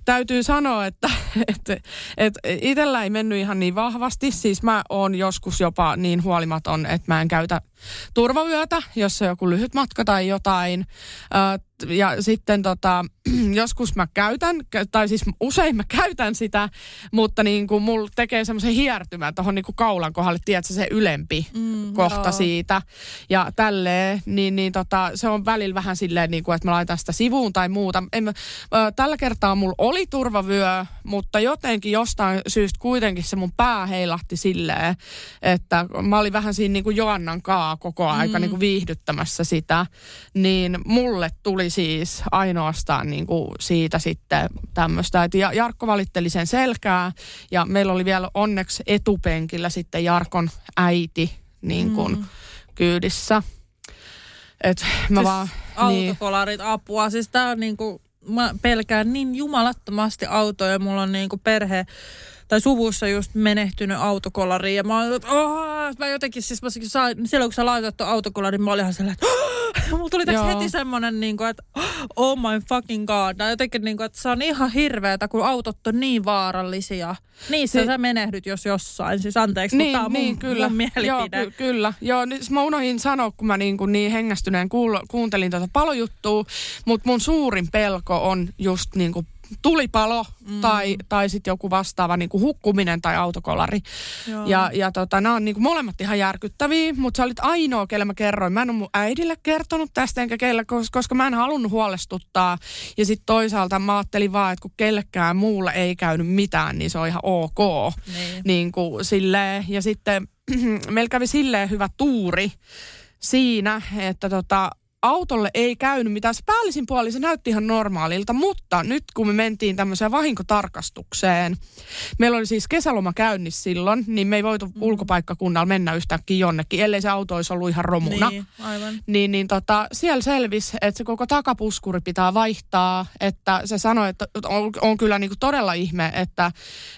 täytyy sanoa, että et, et itsellä ei mennyt ihan niin vahvasti. Siis mä oon joskus jopa niin huolimaton, että mä en käytä turvavyötä, jos on joku lyhyt matka tai jotain. Ja sitten tota, joskus mä käytän, tai siis usein mä käytän sitä, mutta niin kuin mulla tekee semmoisen hiertymän tuohon niin kaulan kohdalle, tiedätkö, se ylempi mm, kohta joo. siitä. Ja tälleen, niin, niin tota, se on välillä vähän silleen, niin kuin, että mä laitan sitä sivuun tai muuta. En, mä, tällä kertaa mulla oli turvavyö, mutta jotenkin jostain syystä kuitenkin se mun pää heilahti silleen, että mä olin vähän siinä niin kuin Joannan kaa koko aika mm. niin kuin viihdyttämässä sitä. Niin mulle tuli siis ainoastaan niin kuin siitä sitten tämmöistä. Että Jarkko valitteli sen selkää ja meillä oli vielä onneksi etupenkillä sitten Jarkon äiti niin kuin mm. kyydissä. Et mä siis vaan, niin. autokolarit niin. apua. Siis tää on niinku, mä pelkään niin jumalattomasti autoja. Mulla on niinku perhe tai suvussa just menehtynyt autokolari. Ja mä olin, että mä jotenkin siis, mä sain, silloin kun sä laitat tuon autokolarin, mä olin ihan sellainen, että mulla tuli tässä heti semmoinen, niin kuin, että oh my fucking god. Ja jotenkin, niin kuin, että se on ihan hirveetä, kun autot on niin vaarallisia. Niissä si- sä menehdyt, jos jossain. Siis anteeksi, niin, mutta tämä on niin, mun, kyllä. mun mielipide. Joo, ky- kyllä. Joo, niin, mä unohdin sanoa, kun mä niin, kuin niin hengästyneen kuul- kuuntelin tätä palojuttua, mutta mun suurin pelko on just niin kuin tulipalo mm. tai, tai sitten joku vastaava niin kuin hukkuminen tai autokolari. Joo. Ja, ja tota, nämä on niin kuin molemmat ihan järkyttäviä, mutta sä olit ainoa, kelle mä kerroin. Mä en ole mun äidille kertonut tästä enkä kelle, koska mä en halunnut huolestuttaa. Ja sitten toisaalta mä ajattelin vaan, että kun kellekään muulle ei käynyt mitään, niin se on ihan ok. Niin. Niin kuin silleen. Ja sitten meillä kävi silleen hyvä tuuri siinä, että tota, autolle ei käynyt mitään. Se päällisin puoli se näytti ihan normaalilta, mutta nyt kun me mentiin tämmöiseen vahinkotarkastukseen, meillä oli siis kesäloma käynnissä silloin, niin me ei voitu mm. ulkopaikkakunnalla mennä yhtäkkiä jonnekin, ellei se auto olisi ollut ihan romuna. Niin, aivan. Niin, niin tota, siellä selvisi, että se koko takapuskuri pitää vaihtaa, että se sanoi, että on, on kyllä niinku todella ihme, että,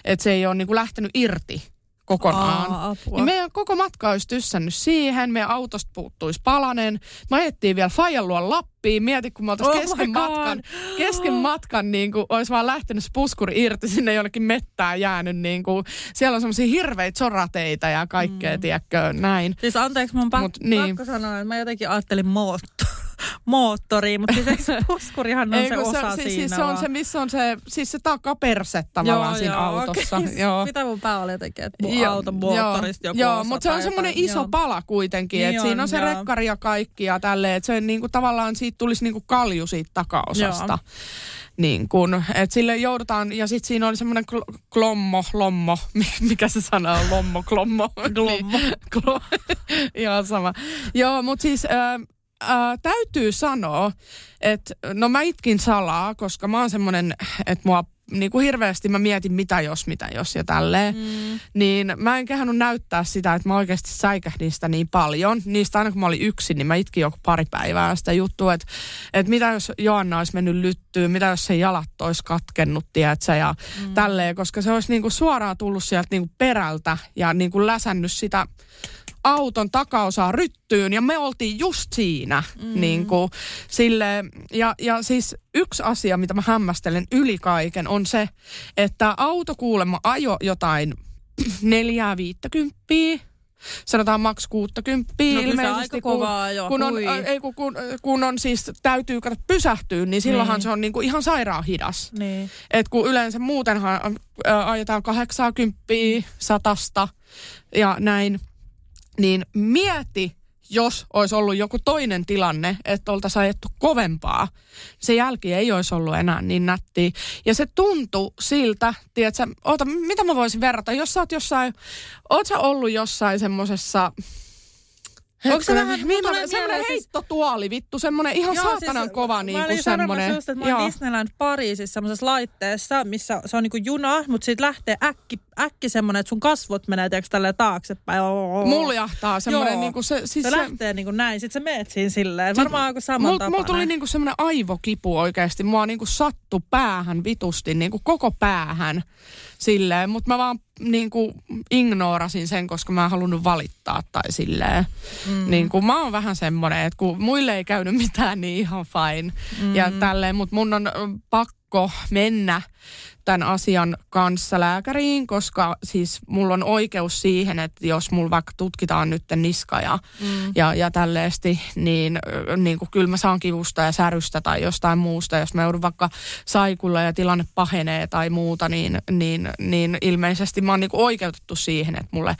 että se ei ole niinku lähtenyt irti kokonaan. Aa, niin meidän koko matka olisi tyssännyt siihen, meidän autosta puuttuisi palanen. Mä ajettiin vielä Fajan luo Lappiin, mieti kun me oltaisiin oh kesken matkan, kesken matkan niin kuin, olisi vaan lähtenyt puskuri irti sinne jonnekin mettään jäänyt. Niin kuin, siellä on semmoisia hirveitä sorateita ja kaikkea, mm. tiedätkö, näin. Siis anteeksi, mun pakko, Mut, niin. pakko sanoa, että mä jotenkin ajattelin moottori moottoriin, mutta siis puskurihan on Ei, se osa se, siis, siinä siis se on se, missä on se, siis se takaperse tavallaan joo, siinä joo, autossa. Okay. Joo. Mitä mun pää oli jotenkin, että mun auton moottorista joku Joo, mutta se on semmoinen iso joo. pala kuitenkin, niin että siinä on se joo. rekkari ja kaikki ja tälleen, että se niinku, tavallaan siitä tulisi niinku kalju siitä takaosasta. Joo niin kun, että sille joudutaan, ja sitten siinä oli semmoinen kl- klommo, lommo, mikä se sana on, lommo, klommo. Glommo. niin, ihan sama. Joo, mutta siis äh, äh, täytyy sanoa, että no mä itkin salaa, koska mä oon semmoinen, että mua niin kuin hirveästi mä mietin mitä jos, mitä jos ja tälleen. Mm. Niin mä en kehannut näyttää sitä, että mä oikeasti säikähdin sitä niin paljon. Niistä aina kun mä olin yksin, niin mä itkin joku pari päivää sitä juttua, että, että mitä jos Joanna olisi mennyt lyttyyn, mitä jos se jalat olisi katkennut, tiedätkö, ja mm. tälleen. Koska se olisi niin kuin suoraan tullut sieltä niin kuin perältä ja niin kuin läsännyt sitä auton takaosaa ryttyyn ja me oltiin just siinä. Mm. Niin kuin, sille, ja, ja siis yksi asia, mitä mä hämmästelen yli kaiken on se, että auto kuulemma ajo jotain neljää viittäkymppiä sanotaan maks 60 no, ilmeisesti. Kun, kovaa jo. Kun on, ei, kun, kun, kun on siis täytyy kato pysähtyä, niin silloinhan niin. se on niinku ihan sairaan hidas. Niin. Et kun yleensä muutenhan äh, ajetaan 80, satasta ja näin, niin mieti, jos olisi ollut joku toinen tilanne, että oltaisiin ajettu kovempaa, se jälki ei olisi ollut enää niin nättiä. Ja se tuntui siltä, tiedätkö, oota, mitä mä voisin verrata, jos sä oot jossain, oot sä ollut jossain semmoisessa Onko se vähän, tulee semmoinen siis... heittotuoli, vittu, semmoinen ihan Joo, saatanan siis, kova niin kuin semmoinen. Just, että mä olin Disneyland Pariisissa semmoisessa laitteessa, missä se on niin kuin juna, mutta siitä lähtee äkki, äkki semmoinen, että sun kasvot menee tiiäks tälleen taaksepäin. Muljahtaa semmoinen niin kuin se. Siis se, se, lähtee niin kuin näin, sit sä meet siinä silleen. Varmaan aika saman Mulla tuli niin kuin semmoinen aivokipu oikeasti. Mua niin kuin sattu päähän vitusti, niin kuin koko päähän silleen, mutta mä vaan niin kuin ignorasin sen, koska mä en halunnut valittaa tai silleen. Mm. Niin kuin mä oon vähän semmoinen, että kun muille ei käynyt mitään, niin ihan fine. Mm. Ja tälleen, mutta mun on pakko mennä tämän asian kanssa lääkäriin, koska siis mulla on oikeus siihen, että jos mulla vaikka tutkitaan nyt niska ja, mm. ja, ja tälleesti, niin, niin kuin kyllä mä saan kivusta ja särystä tai jostain muusta. Jos mä joudun vaikka saikulla ja tilanne pahenee tai muuta, niin, niin, niin ilmeisesti mä oon niin kuin oikeutettu siihen, että mulle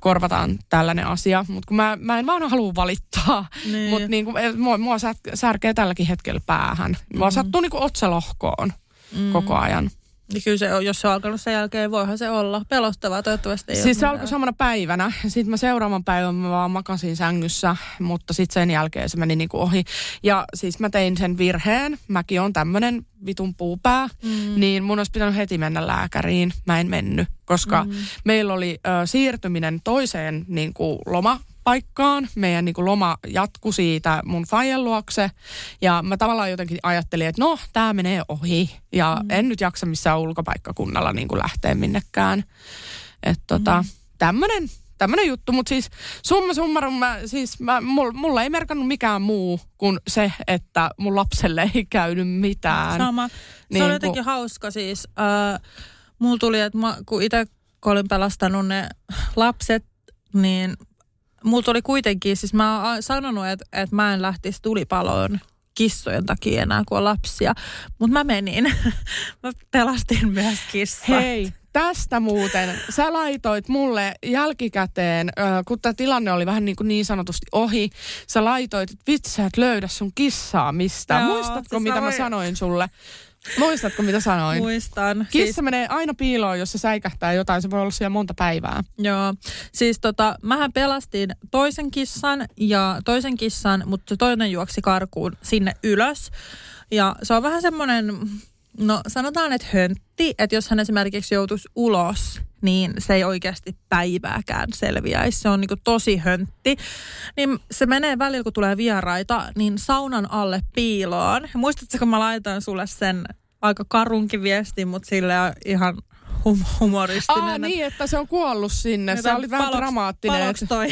korvataan tällainen asia. Mutta kun mä, mä en vaan halua valittaa, niin. mutta niin kuin, mua, mua särkee tälläkin hetkellä päähän. Mua mm-hmm. sattuu niin kuin otsalohkoon mm. koko ajan. Niin kyllä se on, jos se on alkanut sen jälkeen, voihan se olla pelottavaa, toivottavasti ei Siis se alkoi samana päivänä. Sitten mä seuraavan päivän mä vaan makasin sängyssä, mutta sitten sen jälkeen se meni niinku ohi. Ja siis mä tein sen virheen. Mäkin on tämmönen vitun puupää, mm. niin mun olisi pitänyt heti mennä lääkäriin. Mä en mennyt, koska mm. meillä oli ö, siirtyminen toiseen niin kuin loma paikkaan. Meidän niin kuin loma jatkui siitä mun fajan luokse. Ja mä tavallaan jotenkin ajattelin, että no, tämä menee ohi. Ja mm. en nyt jaksa missään ulkopaikkakunnalla niin kuin lähteä minnekään. Että tota, mm. tämmönen tämmöinen juttu, mutta siis summa summarum, mä, siis mä, mulla, mulla ei merkannut mikään muu kuin se, että mun lapselle ei käynyt mitään. Sama. Se niin oli jotenkin kun... hauska siis. Äh, mulla tuli, että mä, kun itse olin pelastanut ne lapset, niin mulla tuli kuitenkin, siis mä oon sanonut, että, että mä en lähtisi tulipaloon kissojen takia enää, kuin lapsia. Mutta mä menin. mä pelastin myös kissat. Hei, tästä muuten. Sä laitoit mulle jälkikäteen, kun tämä tilanne oli vähän niin, kuin niin sanotusti ohi, sä laitoit, että vitsi et löydä sun kissaa mistään. Joo, Muistatko, siis mitä mä, voin... mä sanoin sulle? Muistatko, mitä sanoin? Muistan. Kissa siis... menee aina piiloon, jos se säikähtää jotain. Se voi olla siellä monta päivää. Joo. Siis tota, mähän pelastin toisen kissan ja toisen kissan, mutta se toinen juoksi karkuun sinne ylös. Ja se on vähän semmoinen, no sanotaan, että höntti, että jos hän esimerkiksi joutuisi ulos, niin se ei oikeasti päivääkään selviäisi. Se on niin tosi höntti. Niin se menee välillä, kun tulee vieraita, niin saunan alle piiloon. Muistatko, kun mä laitan sulle sen aika karunkin viesti, mutta sille ihan hum- humoristinen. Ah niin, että se on kuollut sinne. Se oli vähän dramaattinen. toi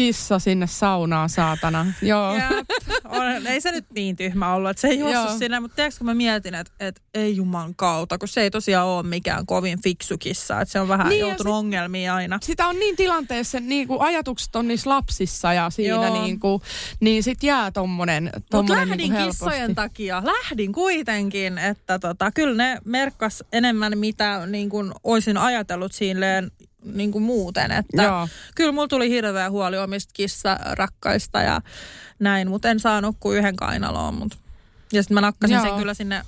kissa sinne saunaan, saatana. Joo. Jep. On, ei se nyt niin tyhmä ollut, että se ei juossut sinne, mutta tiedätkö, kun mä mietin, että, että ei juman kautta, kun se ei tosiaan ole mikään kovin fiksu kissa, että se on vähän niin, joutunut sit, ongelmiin aina. Sitä on niin tilanteessa, niin kuin ajatukset on niissä lapsissa ja siinä niin kuin, niin sit jää tommonen, tommonen Mutta lähdin niin kissojen takia, lähdin kuitenkin, että tota, kyllä ne merkkas enemmän, mitä niin kuin olisin ajatellut silleen niin kuin muuten. Että Joo. Kyllä mulla tuli hirveä huoli omista kissarakkaista ja näin, mutta en saanut kuin yhden kainaloon. Mut. Ja sitten mä nakkasin Joo. sen kyllä sinne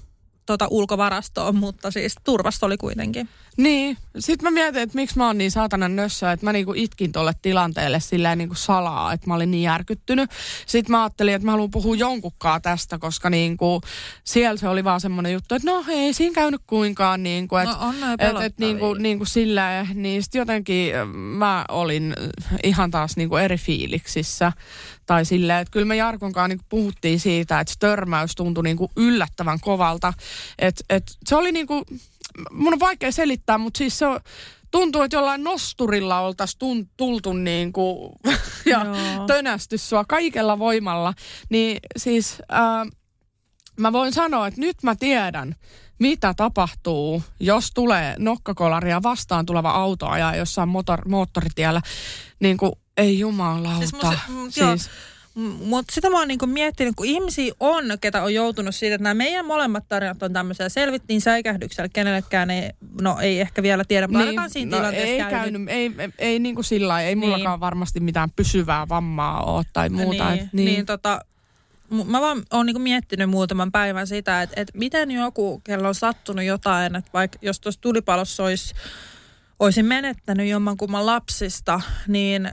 tuota ulkovarastoon, mutta siis turvassa oli kuitenkin. Niin, sitten mä mietin, että miksi mä oon niin saatanan nössö, että mä niinku itkin tolle tilanteelle silleen niinku salaa, että mä olin niin järkyttynyt. Sitten mä ajattelin, että mä haluan puhua jonkukkaa tästä, koska niinku siellä se oli vaan semmoinen juttu, että no ei siinä käynyt kuinkaan. Niinku, että no on et, et, niinku, niinku silleen, niin sitten jotenkin mä olin ihan taas niinku eri fiiliksissä. Tai silleen, että kyllä me Jarkonkaan niinku puhuttiin siitä, että törmäys tuntui niinku yllättävän kovalta. Et, et se oli niinku, mun on vaikea selittää, mutta siis se on, tuntuu, että jollain nosturilla oltaisiin tultu niin kuin, ja Joo. tönästy sua kaikella voimalla. Niin siis ää, mä voin sanoa, että nyt mä tiedän, mitä tapahtuu, jos tulee nokkakolaria vastaan tuleva auto ajaa jossain motor, moottoritiellä. Niin kuin, ei jumalauta. Siis, mun siis, mutta sitä mä oon niinku miettinyt, kun ihmisiä on, ketä on joutunut siitä, että nämä meidän molemmat tarinat on tämmöisiä. Selvittiin säikähdyksellä, kenellekään ei, no ei ehkä vielä tiedä, mutta niin, siinä no, tilanteessa ei käynyt. käynyt. Ei, ei, ei niin kuin sillä ei niin. mullakaan varmasti mitään pysyvää vammaa ole tai muuta. Niin, et, niin. niin tota, mä vaan oon niinku miettinyt muutaman päivän sitä, että, että miten joku, kello on sattunut jotain, että vaikka jos tuossa tulipalossa olisi olisin menettänyt jommankumman lapsista, niin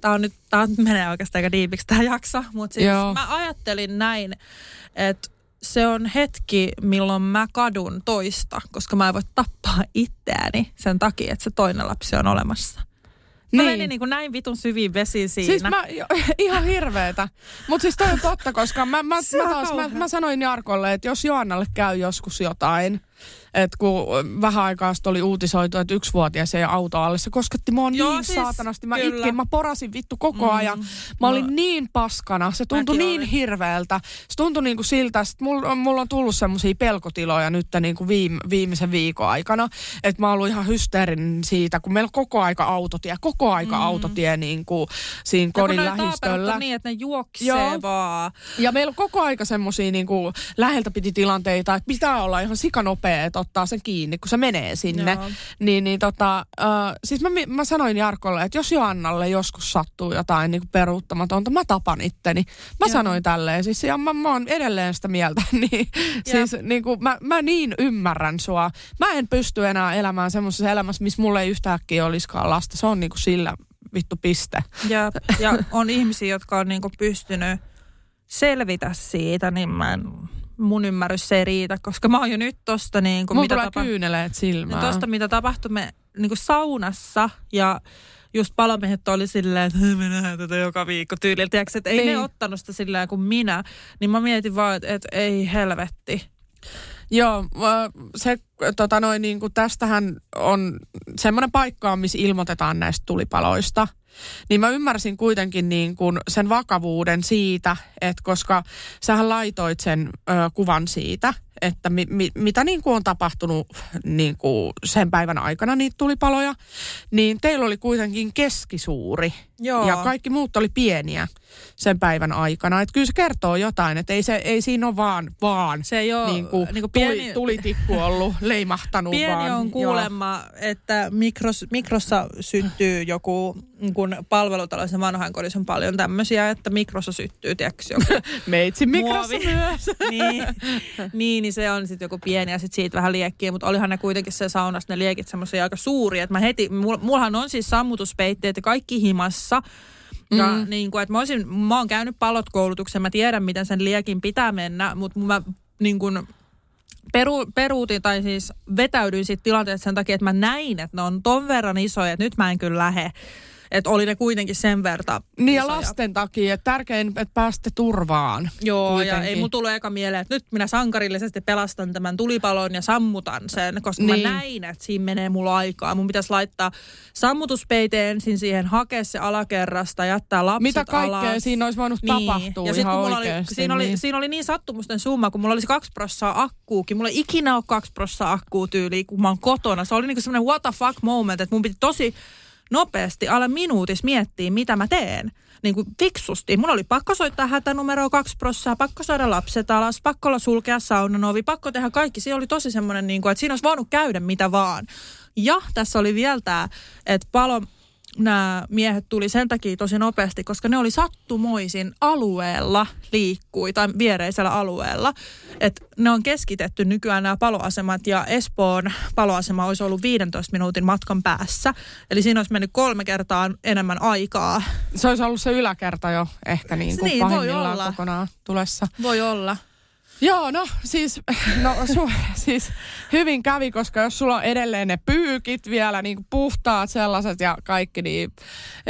tämä on nyt, tämä menee oikeastaan aika diipiksi tämä jakso, mutta siis Joo. mä ajattelin näin, että se on hetki, milloin mä kadun toista, koska mä en voi tappaa itseäni sen takia, että se toinen lapsi on olemassa. Mä niin. menin niin kuin näin vitun syviin vesiin siinä. Siis mä, jo, ihan hirveetä. Mutta siis toi on totta, koska mä, mä, mä, taas, mä, mä sanoin Jarkolle, että jos Joannalle käy joskus jotain, että kun vähän aikaa sitten oli uutisoitu, että yksivuotias ei auto alle, se kosketti mua Joo, niin siis, saatanasti. Mä kyllä. itkin, mä porasin vittu koko Mm. ajan. Mä olin No. niin paskana, se tuntui Mäkin niin olin. hirveältä. Se tuntui niin kuin siltä, että mulla, on- mulla on tullut semmoisia pelkotiloja nyt niin kuin viime, viimeisen viikon aikana. Että mä oon ihan hysteerinen siitä, kun meillä on koko aika autotie, koko aika Mm. autotie niin kuin siinä Ja kodin lähistöllä. niin, että ne juoksee Joo. vaan. Ja meillä on koko aika semmoisia niin kuin läheltä piti tilanteita, että pitää olla ihan sikanopea, että ottaa sen kiinni, kun se menee sinne. Joo. Niin, niin tota, äh, siis mä, mä sanoin Jarkolle, että jos Joannalle joskus sattuu jotain niin kuin peruuttamatonta, mä tapan itteni. Mä Joo. sanoin tälleen, siis ja mä, mä oon edelleen sitä mieltä, niin siis niin kuin, mä, mä niin ymmärrän sua. Mä en pysty enää elämään semmoisessa elämässä, missä mulla ei yhtäkkiä olisikaan lasta. Se on niin kuin sillä vittu piste. Ja, ja on ihmisiä, jotka on niinku pystynyt selvitä siitä, niin mä en, mun ymmärrys se ei riitä, koska mä oon jo nyt tosta niinku, Mulla mitä tulee tapa- kyyneleet silmään. Tuosta, mitä tapahtui me niinku saunassa ja just palomiehet oli silleen, että "Hei, me nähdään tätä joka viikko tyylillä. Tiedätkö, että ei Niin. ne ottanut sitä silleen kuin minä. Niin mä mietin vaan, että, että ei helvetti. Joo, se tota noin, niin kuin tästähän on semmoinen paikka, missä ilmoitetaan näistä tulipaloista. Niin mä ymmärsin kuitenkin niin kuin sen vakavuuden siitä, että koska sähän laitoit sen ö, kuvan siitä, että mi, mi, mitä niin kuin on tapahtunut niin kuin sen päivän aikana niitä tulipaloja, niin teillä oli kuitenkin keskisuuri Joo. ja kaikki muut oli pieniä sen päivän aikana. Että kyllä se kertoo jotain, että ei, se, ei siinä ole vaan, vaan Se ei ole niin kuin niinku tuli, pieni- tulitikku ollut leimahtanut Pieni vaan. on kuulemma, että mikros, mikrossa syntyy joku, kun palvelutaloissa vanhainkodissa on paljon tämmöisiä, että mikrossa syttyy, tiedätkö, joku Joo. Meitsin mikrossa Muovi. myös. niin, niin, niin se on sitten joku pieni ja sitten siitä vähän liekkiä, mutta olihan ne kuitenkin se saunassa ne liekit semmoisia aika suuria, että mä heti, mul, mullahan on siis sammutuspeitteet ja kaikki himassa, ja mm. niin kuin, että mä, olisin, mä oon käynyt palot koulutuksen, mä tiedän miten sen liekin pitää mennä, mutta mä niin kuin, peru, peruutin tai siis vetäydyin siitä tilanteesta sen takia, että mä näin, että ne on ton verran isoja, että nyt mä en kyllä lähe. Että oli ne kuitenkin sen verta Niin ja isoja. lasten takia, että tärkein, että pääsitte turvaan. Joo, kuitenkin. ja ei mun tullut eka mieleen, että nyt minä sankarillisesti pelastan tämän tulipalon ja sammutan sen, koska Niin. mä näin, että siinä menee mulla aikaa. Mun pitäisi laittaa sammutuspeite ensin siihen, hakea se alakerrasta, jättää lapset Mitä kaikkea alas. siinä olisi voinut tapahtua ja sit, ihan kun mulla oli, oikeasti, siinä, oli, niin. siinä oli niin sattumusten summa, kun mulla olisi kaksi prossaa akkuukin. Mulla ei ikinä ole kaksi prossaa akkuu tyyliä, kun mä oon kotona. Se oli niinku semmoinen what the fuck moment, että mun piti tosi nopeasti alle minuutis miettiä, mitä mä teen. Niin kuin fiksusti. Mun oli pakko soittaa hätänumeroa kaksi prossaa, pakko saada lapset alas, pakko olla sulkea saunan ovi, pakko tehdä kaikki. Se oli tosi semmoinen, niin kuin, että siinä olisi voinut käydä mitä vaan. Ja tässä oli vielä tämä, että palo, nämä miehet tuli sen takia tosi nopeasti, koska ne oli sattumoisin alueella liikkui tai viereisellä alueella. Et ne on keskitetty nykyään nämä paloasemat ja Espoon paloasema olisi ollut 15 minuutin matkan päässä. Eli siinä olisi mennyt kolme kertaa enemmän aikaa. Se olisi ollut se yläkerta jo ehkä niin kuin Niin, voi olla. kokonaan tulessa. Voi olla. Joo, no siis, no, su, siis hyvin kävi, koska jos sulla on edelleen ne pyykit vielä, niin kuin puhtaat sellaiset ja kaikki, niin,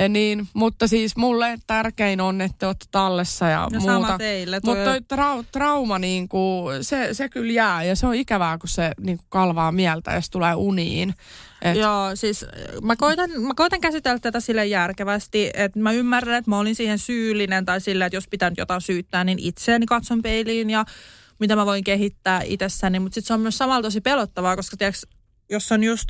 niin mutta siis mulle tärkein on, että te olette tallessa ja No muuta. teille. Toi Mutta toi trau, trauma, niin kuin, se, se kyllä jää ja se on ikävää, kun se niin kuin kalvaa mieltä ja se tulee uniin. Et, Joo, siis mä koitan, mä koitan käsitellä tätä sille järkevästi, että mä ymmärrän, että mä olin siihen syyllinen tai sillä, että jos pitää nyt jotain syyttää, niin itseäni katson peiliin ja mitä mä voin kehittää itsessäni. Mutta sitten se on myös samalla tosi pelottavaa, koska tiiäks, jos on just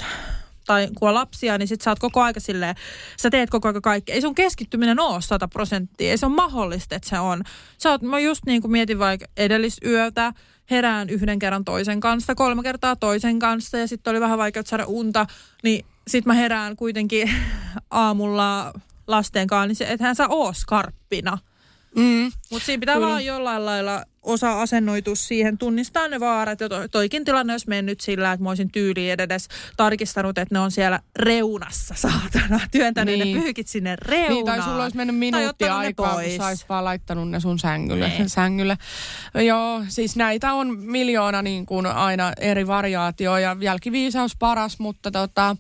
tai kun on lapsia, niin sit sä oot koko aika silleen, sä teet koko aika kaikki. Ei sun keskittyminen ole 100 prosenttia, ei se ole mahdollista, että se on. Sä oot, mä just niin kuin mietin vaikka edellisyötä, herään yhden kerran toisen kanssa, kolme kertaa toisen kanssa ja sitten oli vähän vaikea saada unta, niin sitten mä herään kuitenkin aamulla lasten kanssa, niin se, ethän sä oo skarppina. mm, Mutta siinä pitää Kyllä. vaan jollain lailla osaa asennoitua siihen, tunnistaa ne vaarat. Ja to, toikin tilanne olisi mennyt sillä, että mä olisin tyyliin edes tarkistanut, että ne on siellä reunassa, saatana. Työntänyt niin. Ne pyyhit sinne reunaan. Niin, tai sulla olisi mennyt minuutti aikaa, kun sä vaan laittanut ne sun sängylle. Niin. sängylle. Joo, siis näitä on miljoona niin kuin aina eri variaatio ja jälkiviisaus paras, mutta tota,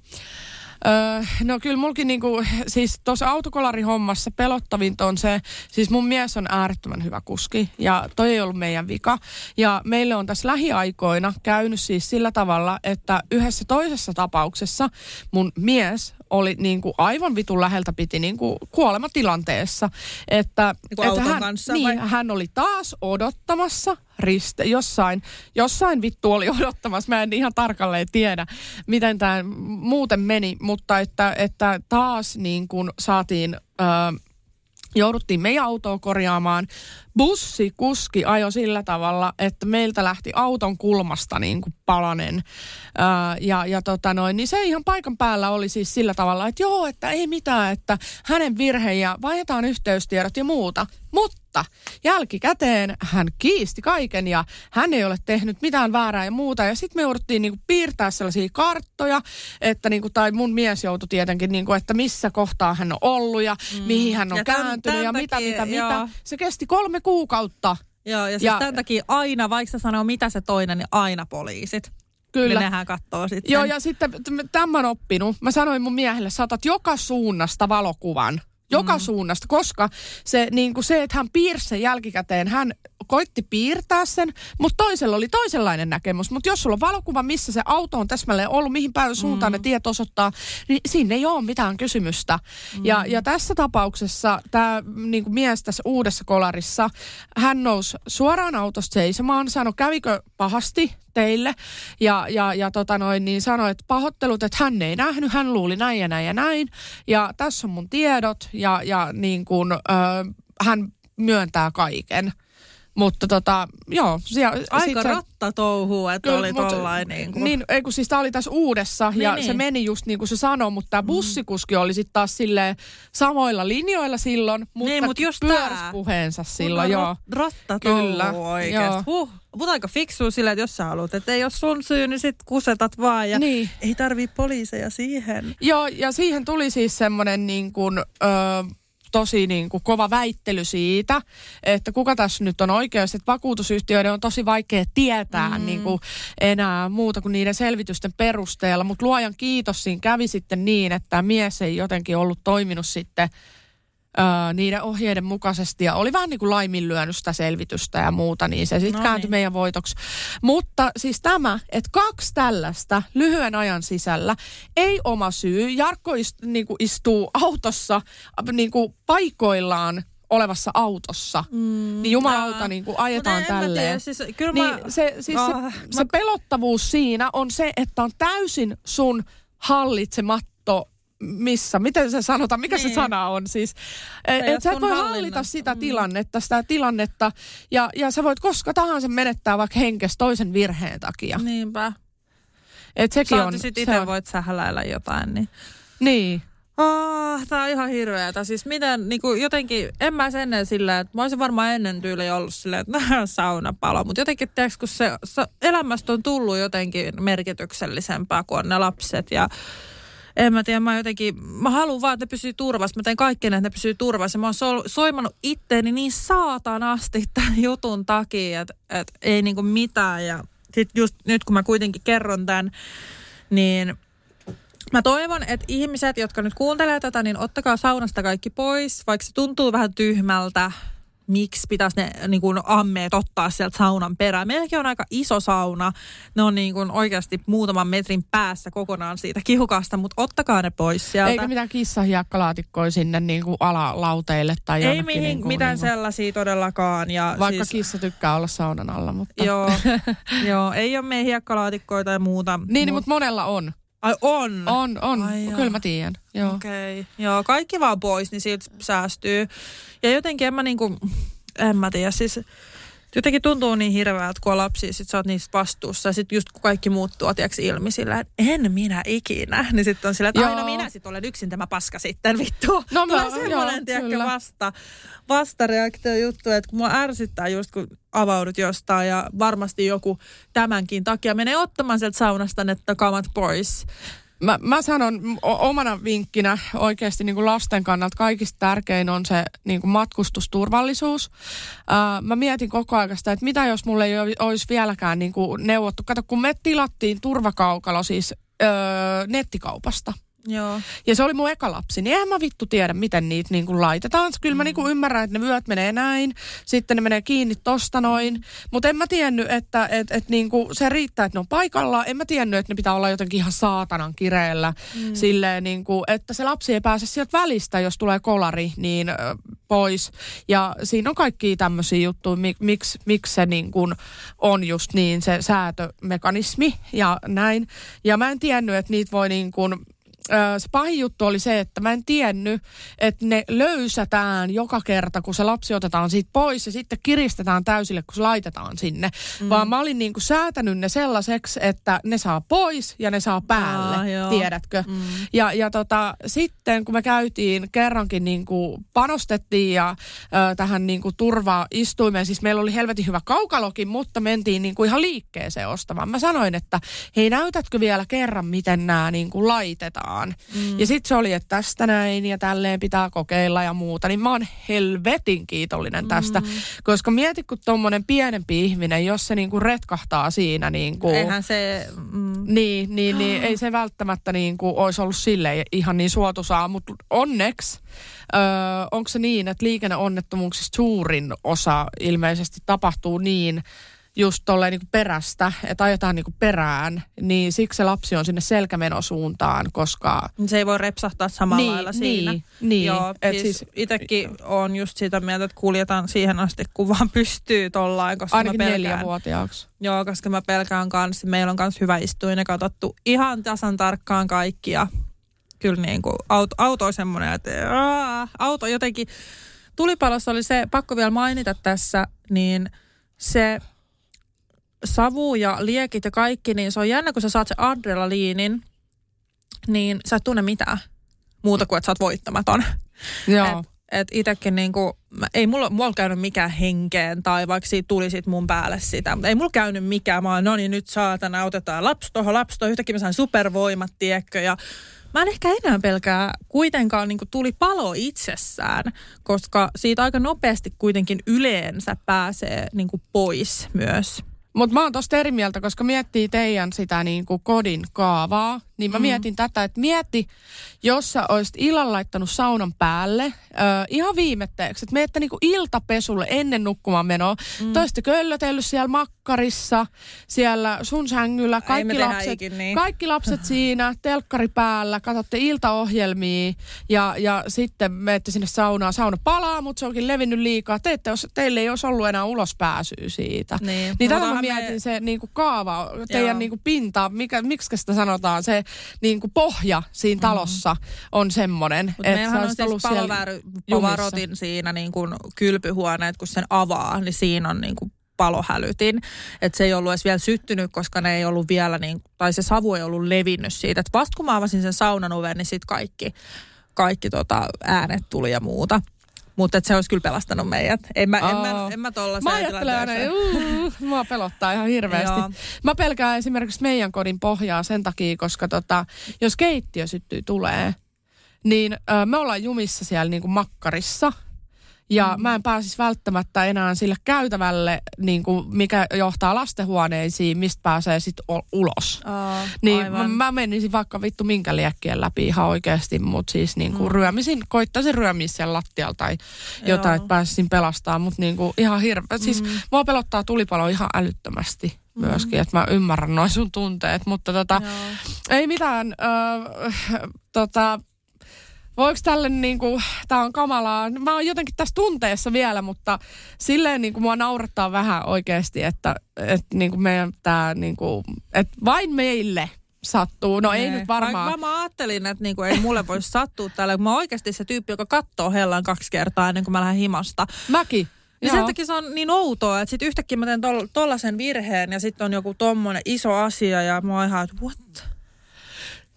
Öö, no kyllä mulkin niinku, siis tuossa autokolarihommassa pelottavinta on se, siis mun mies on äärettömän hyvä kuski ja toi ei ollut meidän vika. Ja meille on tässä lähiaikoina käynyt siis sillä tavalla, että yhdessä toisessa tapauksessa mun mies oli niin kuin aivan vitun läheltä piti niin kuin kuolematilanteessa. Että, Niin että hän, kanssa niin, vai? hän oli taas odottamassa riste, jossain, jossain vittu oli odottamassa. Mä en ihan tarkalleen tiedä, miten tämä muuten meni, mutta että, että taas niin kuin saatiin... Öö, jouduttiin meidän autoa korjaamaan. Bussikuski ajoi sillä tavalla, että meiltä lähti auton kulmasta niin kuin palanen. Ää, ja ja tota noin, niin se ihan paikan päällä oli siis sillä tavalla, että joo, että ei mitään, että hänen virhe ja vaihdetaan yhteystiedot ja muuta. Mutta jälkikäteen hän kiisti kaiken ja hän ei ole tehnyt mitään väärää ja muuta. Ja sitten me jouduttiin niinku piirtää sellaisia karttoja, että niinku, tai mun mies joutui tietenkin, niinku, että missä kohtaa hän on ollut ja mm. mihin hän on Ja kääntynyt tän ja mitä, takia, mitä, joo. mitä. Se kesti kolme kuukautta. Joo, ja siis Ja- tämän takia aina, vaikka sanoo mitä se toinen, niin aina poliisit. Kyllä. Niin nehän katsoo sitten. Joo, ja sitten tämän oppinut. Mä sanoin mun miehelle, saatat joka suunnasta valokuvan. Joka mm. suunnasta, koska se, niin kuin se, että hän piirsi sen jälkikäteen, hän koitti piirtää sen, mutta toisella oli toisenlainen näkemys. Mutta jos sulla on valokuva, missä se auto on täsmälleen ollut, mihin päin suuntaan mm. ne tiet osoittaa, niin siinä ei ole mitään kysymystä. Mm. Ja, ja tässä tapauksessa tämä niin kuin mies tässä uudessa kolarissa, hän nousi suoraan autosta seisomaan, sanoi, kävikö pahasti teille. Ja, ja, ja tota noin, niin sanoi, että pahoittelut, että hän ei nähnyt, hän luuli näin ja näin ja näin. Ja tässä on mun tiedot ja, ja niin kuin, ö, hän myöntää kaiken. Mutta tota, joo. Siellä, Aika sit ratta touhuu, että Kyllä, oli mut- tollain niin kuin. Niin, ei kun siis tää oli tässä uudessa Niin, ja niin. se meni just niin kuin se sanoi, mutta tämä bussikuski oli sitten taas silleen samoilla linjoilla silloin, mutta Niin, mut just pyörsi tää. puheensa silloin, joo. Ratta Kyllä, joo. Huh. Mutta aika fiksua silleen, että jos sä haluat, että ei ole sun syy, niin sit kusetat vaan. Ja Niin. ei tarvii poliiseja siihen. Joo, ja siihen tuli siis semmoinen niin kuin, ö, tosi niin kuin kova väittely siitä, että kuka tässä nyt on oikeus, että vakuutusyhtiöiden on tosi vaikea tietää mm. niin kuin enää muuta kuin niiden selvitysten perusteella, mutta luojan kiitos siinä kävi sitten niin, että mies ei jotenkin ollut toiminut sitten ö, niiden ohjeiden mukaisesti ja oli vähän niin kuin laiminlyönyt sitä selvitystä ja muuta, niin se sitten No kääntyi niin. meidän voitoksi. Mutta siis tämä, että kaksi tällaista lyhyen ajan sisällä, ei oma syy. Jarkko ist, niin kuin istuu autossa niin kuin paikoillaan olevassa autossa. Mm, niin jumalauta niin kuin ajetaan tälleen. tiedä, siis kyllä niin mä- se, siis Ah, se, mä- se pelottavuus siinä on se, että on täysin sun hallitsematto missä, miten se sanotaan, mikä niin. se sana on siis, että ole et sä et voi hallita sitä Mm. tilannetta, sitä tilannetta ja, ja sä voit koska tahansa menettää vaikka henkes toisen virheen takia. Niinpä. Et sekin Saati on, sit se itse on- voit sähläillä jotain, niin... Niin. Oh, tää on ihan hirveetä. Siis miten, niinku jotenkin, en mä sen ennen silleen, että mä olisin varmaan ennen tyyli ollut silleen, että saunapalo. Mutta jotenkin, tiedätkö, kun se, se elämästä on tullut jotenkin merkityksellisempää kuin on ne lapset ja en mä tiedä, mä jotenkin, mä haluan vaan, että ne pysyy turvassa. Mä teen kaikkeen, että ne pysyy turvassa. Mä oon sol, soimannut itteeni niin saatanasti tämän jutun takia, että, että ei niinku mitään. Ja sit just nyt kun mä kuitenkin kerron tämän, niin Mä toivon, että ihmiset, jotka nyt kuuntelee tätä, niin ottakaa saunasta kaikki pois, vaikka se tuntuu vähän tyhmältä. Miksi pitäisi ne niin kuin ammeet ottaa sieltä saunan perään? Meilläkin on aika iso sauna. Ne on niin kuin oikeasti muutaman metrin päässä kokonaan siitä kiukasta, mutta ottakaa ne pois sieltä. Eikä mitään kissahiekkalaatikkoja sinne niin kuin alalauteille tai Ei mihin, niin kuin, mitään niin kuin, sellaisia todellakaan. Ja Vaikka siis, kissa tykkää olla saunan alla, mutta... Joo, joo, ei ole meidän hiekkalaatikkoja tai muuta. Niin, Mut- mutta monella on. Ai on? On, on. Ai. Kyllä mä tiedän. Joo. Okei, okay. joo, kaikki vaan pois, niin siitä säästyy. Ja jotenkin en mä niinku, en mä tiedä, siis jotenkin tuntuu niin hirveältä, kun on lapsia, sit sä oot niistä vastuussa. Ja sit just kun kaikki muuttuu, tiiäks, ilmi sillä, että en minä ikinä. Niin sitten on sillä, että aina minä sit olen yksin tämä paska sitten, vittu. No Tulee mä- semmoinen, joo, tiedätkö, vasta, vastareaktio juttu, että kun mua ärsyttää just kun avaudut jostain ja varmasti joku tämänkin takia menee ottamaan sieltä saunasta ne kamat pois. Mä, mä sanon omana vinkkinä oikeasti niin kuin lasten kannalta kaikista tärkein on se niin kuin matkustusturvallisuus. Ää, mä mietin koko ajan sitä, että mitä jos mulle ei olisi vieläkään niin kuin neuvottu. Kato, kun me tilattiin turvakaukalo siis öö, nettikaupasta. Joo. Ja se oli mun eka lapsi, niin eihän mä vittu tiedä, miten niitä niin kuin laitetaan. Kyllä mä mm. niin kuin ymmärrän, että ne vyöt menee näin, sitten ne menee kiinni tosta noin. Mutta en mä tiennyt, että et, et niin kuin se riittää, että ne on paikallaan. En mä tiennyt, että ne pitää olla jotenkin ihan saatanan kireellä. Mm. Silleen, niin kuin, että se lapsi ei pääse sieltä välistä, jos tulee kolari, niin pois. Ja siinä on kaikki tämmöisiä juttuja, mik, miksi, miksi se niin kuin on just niin se säätömekanismi ja näin. Ja mä en tiennyt, että niitä voi niin kuin se pahin juttu oli se, että mä en tiennyt, että ne löysätään joka kerta, kun se lapsi otetaan siitä pois ja sitten kiristetään täysille, kun se laitetaan sinne. Mm. Vaan mä olin niinku säätänyt ne sellaiseksi, että ne saa pois ja ne saa päälle, Aa, tiedätkö? Mm. Ja, ja tota, sitten kun me käytiin kerrankin niinku panostettiin ja ö, tähän niinku turvaistuimeen, siis meillä oli helvetin hyvä kaukalokin, mutta mentiin niinku ihan liikkeeseen ostamaan. Mä sanoin, että hei näytätkö vielä kerran, miten nämä niinku laitetaan? Mukaan. Mm. Ja sitten se oli, että tästä näin ja tälleen pitää kokeilla ja muuta. Niin mä oon helvetin kiitollinen tästä. Mm. Koska mieti, kun tuommoinen pienempi ihminen, jos se niinku retkahtaa siinä. Niinku, Eihän se... Mm. Niin, niin, niin ei se välttämättä niinku olisi ollut sille ihan niin suotusaa. Mutta onneksi Öö, onko se niin, että liikenneonnettomuuksista suurin osa ilmeisesti tapahtuu niin, just tolleen niin perästä, että ajetaan niin perään, niin siksi se lapsi on sinne selkämenosuuntaan, koska... Se ei voi repsahtaa samalla niin, lailla siinä. Niin, niin. Joo, et siis, siis itsekin on just sitä mieltä, että kuljetaan siihen asti, kun vaan pystyy tollain, koska Ainakin mä pelkään. neljävuotiaaksi. Joo, koska mä pelkään kanssa. Meillä on myös hyvä istuin ja katsottu ihan tasan tarkkaan kaikkia. Kyllä niin kuin auto, auto on semmoinen, että aah, auto jotenkin... Tulipalossa oli se, pakko vielä mainita tässä, niin se savu ja liekit ja kaikki, niin se on jännä, kun sä saat se adrenaliinin, niin sä et tunne mitään muuta kuin, että sä oot voittamaton. Joo. Et, et itekin niinku, ei mulla, mulla käynyt mikään henkeen tai vaikka siitä tuli sit mun päälle sitä, mutta ei mulla käynyt mikään. Mä oon, no niin nyt saatana, otetaan lapsi tohon, lapsi tohon. Yhtäkkiä mä sain supervoimat, tiekkö, ja Mä en ehkä enää pelkää kuitenkaan niin tuli palo itsessään, koska siitä aika nopeasti kuitenkin yleensä pääsee niin pois myös. Mutta mä oon tosta eri mieltä, koska miettii teidän sitä niin kuin kodin kaavaa, niin mä mm. mietin tätä, että mietti, jos sä olisit illan laittanut saunan päälle, ö, ihan viimetteeksi, että menette niinku iltapesulle ennen nukkumaan menoa. Mm. Toiste köllötellyt siellä makkarissa, siellä sun sängyllä, kaikki lapset, niin. kaikki lapset siinä, telkkari päällä, katsotte iltaohjelmia ja, ja sitten menette sinne saunaan. Sauna palaa, mutta se onkin levinnyt liikaa. Te ette, teille ei olisi ollut enää ulospääsyä siitä. Niin, niin tätä mä mietin me... se niinku kaava, teidän niinku pinta, mikä, miksi sitä sanotaan, se niin kuin pohja siinä mm-hmm. talossa mm. on semmoinen. Mutta meillähän on siis palovarotin siinä niin kuin kylpyhuoneet, kun sen avaa, niin siinä on niin kuin palohälytin. Että se ei ollut edes vielä syttynyt, koska ne ei ollut vielä, niin, tai se savu ei ollut levinnyt siitä. Että vasta kun mä avasin sen saunan oven, niin sitten kaikki, kaikki tota äänet tuli ja muuta. Mutta se olisi kyllä pelastanut meidät. En mä, en mä, en mä tolla Mä ajattelen aina, uh, mua pelottaa ihan hirveästi. Joo. Mä pelkään esimerkiksi meidän kodin pohjaa sen takia, koska tota, jos keittiö syttyy tulee, niin ö, me ollaan jumissa siellä niin kuin makkarissa – ja mm. mä en pääsisi välttämättä enää sille käytävälle, niin kuin mikä johtaa lastenhuoneisiin, mistä pääsee sitten ulos. Oh, niin mä, mä menisin vaikka vittu minkä liekkien läpi ihan oikeasti, mutta siis niin kuin mm. ryömisin, koittaisin ryömiä siellä lattialla tai jotain, että pääsisin pelastaa, mutta niin kuin ihan hirveä. Siis mm. Siis mua pelottaa tulipalo ihan älyttömästi myöskin, mm. että mä ymmärrän noin sun tunteet, mutta tota, ei mitään, äh, tota, voiko tälle niin kuin, tää on kamalaa. Mä oon jotenkin tässä tunteessa vielä, mutta silleen niin kuin mua naurattaa vähän oikeasti, että, että niin kuin meidän tää niin kuin, että vain meille sattuu. No ei, ei nyt varmaan. Vaikka mä ajattelin, että niinku ei mulle voisi sattua täällä, kun mä oon oikeasti se tyyppi, joka katsoo hellan kaksi kertaa ennen kuin mä lähden himasta. Mäkin. Ja sen takia se on niin outoa, että sitten yhtäkkiä mä teen tollasen virheen ja sitten on joku tommonen iso asia ja mä oon ihan, että what?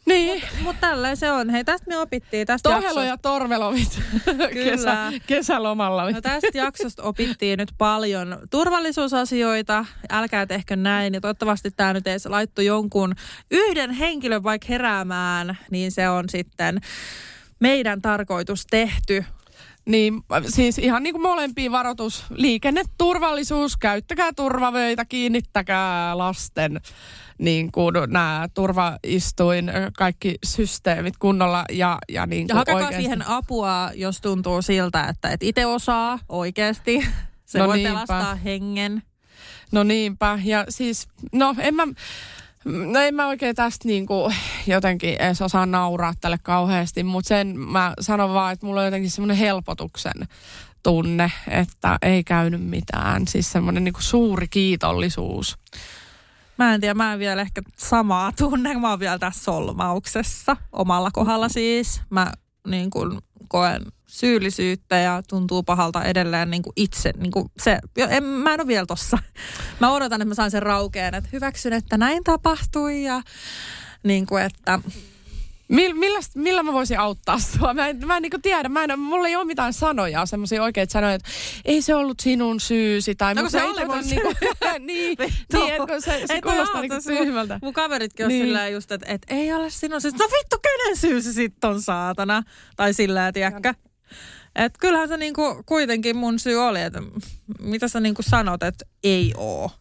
Niin. Mutta mut tälleen se on. Hei, tästä me opittiin. Tästä Tohelo jaksosta. ja torvelovit Kesä, kesälomalla. No tästä jaksosta opittiin nyt paljon turvallisuusasioita. Älkää tehkö näin. Ja toivottavasti tämä nyt edes laitto jonkun yhden henkilön vaikka heräämään, niin se on sitten meidän tarkoitus tehty. Niin siis ihan niin kuin molempiin varoitus. Liikenneturvallisuus, käyttäkää turvavöitä, kiinnittäkää lasten niin kuin nämä turvaistuin, kaikki systeemit kunnolla ja, ja niin kuin Ja hakekaa oikeasti. siihen apua, jos tuntuu siltä, että et itse osaa oikeasti. Se No voi niinpä. pelastaa hengen. No niinpä, ja siis, no en mä, no en mä oikein tästä niinku jotenkin edes osaa nauraa tälle kauheasti, mutta sen mä sanon vaan, että mulla on jotenkin semmoinen helpotuksen tunne, että ei käynyt mitään. Siis semmoinen niinku suuri kiitollisuus. Mä en tiedä, mä en vielä ehkä samaa tunne. Mä oon vielä tässä solmauksessa omalla kohdalla siis. Mä niin kuin koen syyllisyyttä ja tuntuu pahalta edelleen niin kuin itse. Niin kuin se, en, mä en ole vielä tossa. Mä odotan, että mä saan sen raukeen, että hyväksyn, että näin tapahtui ja niin kuin, että Mil, millä, millä mä voisin auttaa sua? Mä en, mä en niinku tiedä, mä en, mulla ei ole mitään sanoja, semmoisia oikeita sanoja, että ei se ollut sinun syysi. Tai, No, kun se oli mun niinku, niin, Vittu. niin, että kun se, se kuulostaa niinku mun- tyhmältä. Mun kaveritkin on Niin. silleen just, että et, ei ole sinun syy. No vittu, kenen syy se sitten on saatana? Tai sillä tiedäkö? Et kyllähän se niinku kuitenkin mun syy oli, että mitä sä niinku sanot, että ei oo.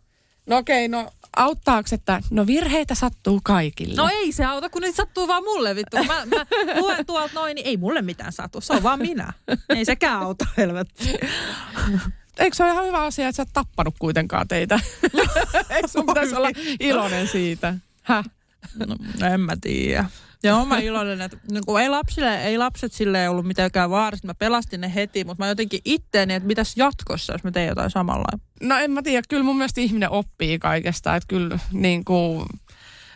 No okei, no auttaako, että no virheitä sattuu kaikille. No ei se auta, kun niitä sattuu vaan mulle vittu. Mä, mä luen tuolta noin, niin ei mulle mitään satu. Se on vaan minä. Ei sekään auta, helvetti. Eikö se ole ihan hyvä asia, että sä et tappanut kuitenkaan teitä? Eikö sun pitäisi olla iloinen siitä? Häh? No, en mä tiedä. Joo, mä iloinen, että no, kun ei, lapsille, ei lapset sille ollut mitenkään vaarassa. Mä pelastin ne heti, mutta mä jotenkin itteeni, että mitäs jatkossa, jos mä teen jotain samalla. No en mä tiedä, kyllä mun mielestä ihminen oppii kaikesta, että kyllä niin kuin,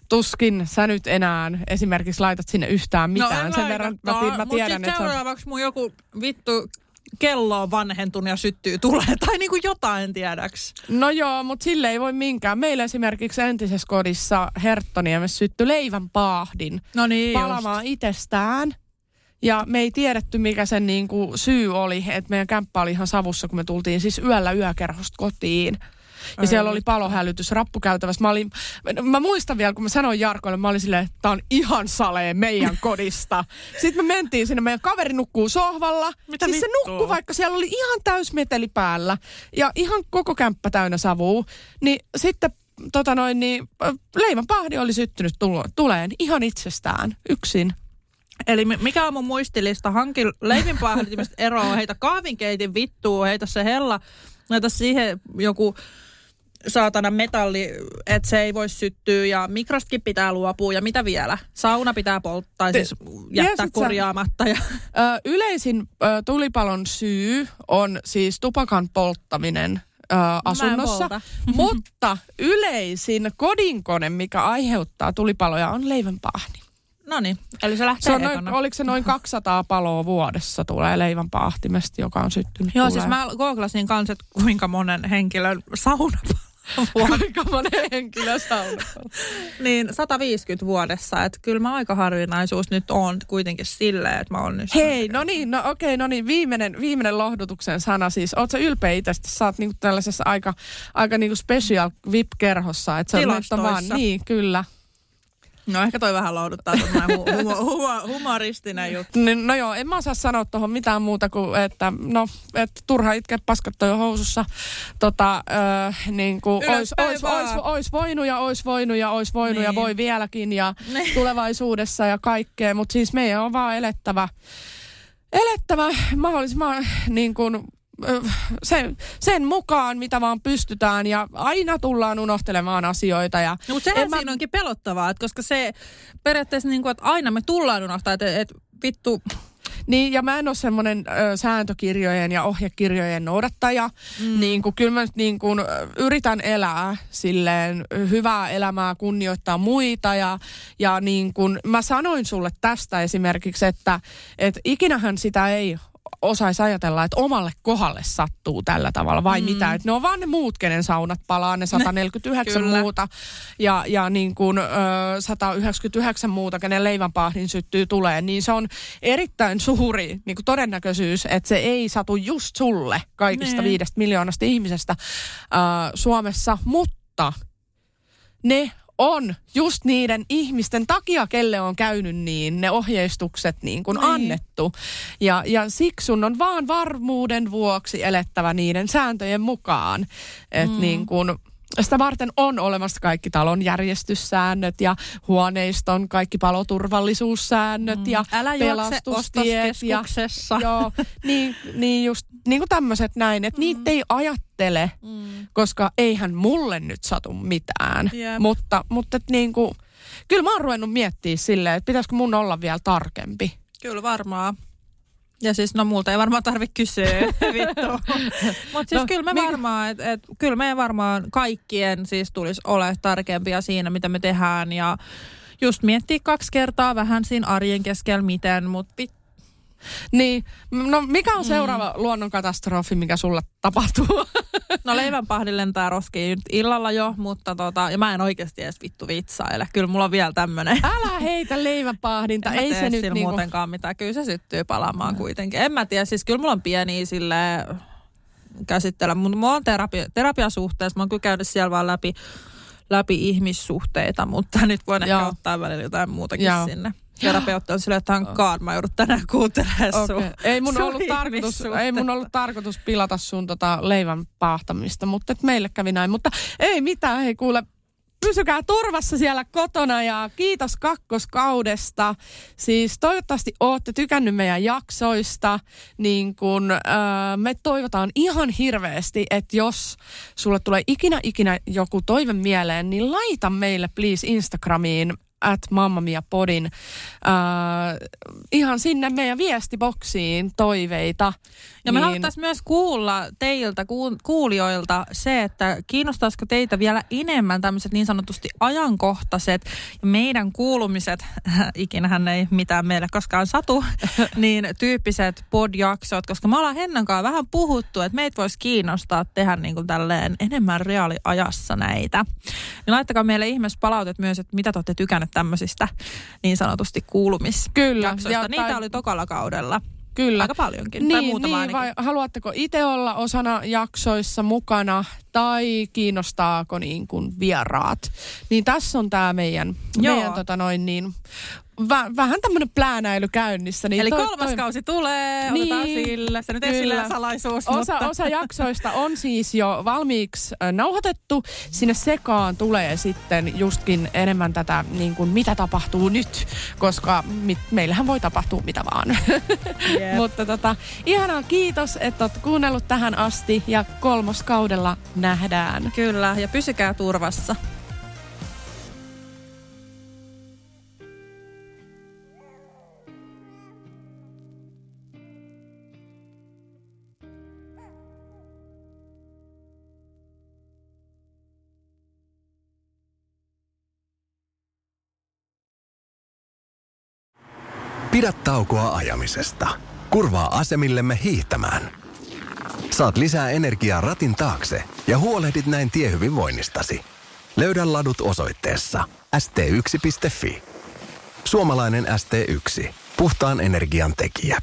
tuskin sä nyt enää esimerkiksi laitat sinne yhtään mitään. Sen verran mä, ti- mä tiedän, sit että seuraavaksi mun joku vittu kello on vanhentunut ja syttyy tulee. Tai niinku jotain tiedäks. No joo, mutta sille ei voi minkään. Meillä esimerkiksi entisessä kodissa Herttoniemessä syttyi leivän paahdin No niin palamaan itsestään. Ja me ei tiedetty, mikä sen niin kuin syy oli, että meidän kämppä oli ihan savussa, kun me tultiin siis yöllä yökerhosta kotiin. Ja Ai siellä oli palohälytys rappukäytävässä. Mä, olin, mä muistan vielä, kun mä sanoin Jarkolle, mä olin silleen, että tää on ihan salee meidän kodista. Sitten me mentiin sinne, meidän kaveri nukkuu sohvalla. Mitä siis se nukkuu, vaikka siellä oli ihan täysmeteli päällä. Ja ihan koko kämppä täynnä savua. Niin sitten tota noin, niin, leivän pahdi oli syttynyt tulo, tuleen ihan itsestään, yksin. Eli mi- mikä on mun muistilista? Hanki leivinpaahditimesta eroa, heitä kahvinkeitin vittuu, heitä se hella, laita siihen joku saatana metalli, että se ei voi syttyä ja mikrostkin pitää luopua ja mitä vielä? Sauna pitää polttaa, Te- siis jättää korjaamatta. Ja... Ö, yleisin ö, tulipalon syy on siis tupakan polttaminen ö, asunnossa. Mutta yleisin kodinkone, mikä aiheuttaa tulipaloja, on leivänpahdi. No niin, eli se lähtee Se on noin, ekana. oliko se noin 200 paloa vuodessa tulee leivänpaahtimesta, joka on syttynyt Joo, tuleen. siis mä googlasin kanssa, että kuinka monen henkilön sauna vuonna. Kuinka monen henkilö saunassa niin 150 vuodessa. Että kyllä mä aika harvinaisuus nyt on kuitenkin silleen, että mä onnistun. Hei, no niin, no okei, no niin, viimeinen, viimeinen lohdutuksen sana siis. Oot sä ylpeä itsestä? Sä oot niinku tällaisessa aika, aika niinku special VIP-kerhossa. Että sä vaan, niin, kyllä. No ehkä toi vähän lohduttaa hu- humo, humo, humoristinen juttu. Niin, no joo, en mä osaa sanoa tuohon mitään muuta kuin, että no, että turha itke paskat toi on housussa. Tota, äh, niin kuin, ois, ois, ois, ois, voinut ja ois voinut ja ois voinut niin. ja voi vieläkin ja Niin. tulevaisuudessa ja kaikkea. Mutta siis meidän on vaan elettävä, elettävä mahdollisimman niin kuin, ö, sen, sen mukaan, mitä vaan pystytään ja aina tullaan unohtelemaan asioita. Ja No, mutta sehän en mä- siinä onkin pelottavaa, että koska se periaatteessa niin kuin, että aina me tullaan unohtaa, että, että vittu, Niin, ja mä en ole semmoinen sääntökirjojen ja ohjekirjojen noudattaja. Mm. Niin kuin, kyllä mä nyt niin kuin, yritän elää silleen hyvää elämää, kunnioittaa muita. Ja, ja niin kuin, mä sanoin sulle tästä esimerkiksi, että et ikinähän sitä ei osaisi ajatella, että omalle kohdalle sattuu tällä tavalla vai mm. mitä. Että ne on vaan ne muut, kenen saunat palaa, ne 149 Kyllä. muuta ja, ja niin kuin, ö, 199 muuta, kenen leivänpahdin syttyy tulee. Niin se on erittäin suuri niin kuin todennäköisyys, että se ei satu just sulle kaikista Niin. viidestä miljoonasta ihmisestä ö, Suomessa, mutta ne on just niiden ihmisten takia, kelle on käynyt niin, ne ohjeistukset niin kuin Niin. annettu. Ja, ja siksi sun on vaan varmuuden vuoksi elettävä niiden sääntöjen mukaan. Että mm. niin kuin, sitä varten on olemassa kaikki talon järjestyssäännöt ja huoneiston kaikki paloturvallisuussäännöt mm. ja Älä pelastustiet. Ja, joo, niin, niin just niin kuin tämmöiset näin, että mm. niitä ei ajattele, Mm. koska eihän mulle nyt satu mitään. Jep. Mutta, mutta niin kuin, kyllä mä oon ruvennut miettiä silleen, että pitäisikö mun olla vielä tarkempi. Kyllä varmaan. Ja siis, no multa ei varmaan tarvitse kysyä, vittu. Mutta siis No, kyllä me mikä- varmaan, että et, kyllä me varmaan kaikkien siis tulisi olla tarkempia siinä, mitä me tehdään. Ja just miettiä kaksi kertaa vähän siinä arjen keskellä miten, mutta Niin, no mikä on seuraava mm. luonnonkatastrofi, mikä sulle tapahtuu? no leivänpahdi lentää roskiin nyt illalla jo, mutta tota, ja mä en oikeasti edes vittu vitsaile. Kyllä mulla on vielä tämmönen. Älä heitä leivänpahdinta, ei se nyt niinku... muutenkaan mitään. Kyllä se syttyy palaamaan kuitenkin. En mä tiedä, siis kyllä mulla on pieniä sille käsittellä, mutta mulla on terapia, terapiasuhteessa. Mä oon kyllä käynyt siellä vaan läpi, läpi ihmissuhteita, mutta nyt voin ehkä Joo. ottaa välillä jotain muutakin Joo. sinne. Terapeutti on silleen, että hankaan, mä joudun tänään kuuntelemaan Okei. sun. Ei mun, ollut tarkoitus, ei mun ollut tarkoitus pilata sun tota leivän paahtamista, mutta et meille kävi näin. Mutta ei mitään, hei kuule, pysykää turvassa siellä kotona ja kiitos kakkoskaudesta. Siis toivottavasti ootte tykännyt meidän jaksoista. Niin kun, äh, me toivotaan ihan hirveästi, että jos sulle tulee ikinä ikinä joku toive mieleen, niin laita meille please Instagramiin at Mamma Mia Podin äh, ihan sinne meidän viestiboksiin toiveita. Ja me niin, haluttaisiin myös kuulla teiltä, kuul- kuulijoilta se, että kiinnostaisiko teitä vielä enemmän tämmöiset niin sanotusti ajankohtaiset ja meidän kuulumiset, ikinähän ei mitään meille koskaan satu, niin tyyppiset podjaksot, koska me ollaan Hennan kanssa vähän puhuttu, että meitä voisi kiinnostaa tehdä niin kuin tälleen enemmän reaaliajassa näitä. Niin laittakaa meille ihmeessä palautet myös, että mitä te olette tykänneet tämmöisistä niin sanotusti kuulumisjaksoista. Kyllä. Ja, Niitä oli tokalla kaudella. Kyllä. Aika paljonkin. Niin, tai muutama niin ainakin. vai haluatteko itse olla osana jaksoissa mukana tai kiinnostaako niin kuin vieraat? Niin tässä on tämä meidän, Joo. meidän tota noin niin, vä, vähän tämmöinen pläänäily käynnissä. Niin Eli toi- kolmas toi- kausi tulee, otetaan Niin, sillä. Se nyt ei sillä salaisuus, Osa, mutta... osa jaksoista on siis jo valmiiksi nauhoitettu. Sinne sekaan tulee sitten justkin enemmän tätä, niin kuin mitä tapahtuu nyt, koska mit, meillähän voi tapahtua mitä vaan. Jep. Mutta tota, ihanaa kiitos, että olet kuunnellut tähän asti ja kolmoskaudella nähdään. Kyllä, ja pysykää turvassa. Pidä taukoa ajamisesta. Kurvaa asemillemme hiihtämään. Saat lisää energiaa ratin taakse ja huolehdit näin tiehyvinvoinnistasi. Löydä ladut osoitteessa st1.fi. Suomalainen ST1. Puhtaan energian tekijä.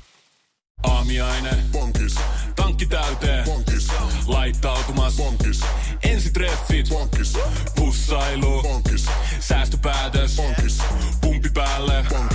Aamiaine. Bonkis. Tankki täyteen. Bonkis. Laittautumas. Bonkis. Ensitreffit. Bonkis. Pussailu. Bonkis. Säästöpäätös. Bonkis. Pumpi päälle. Bonkis.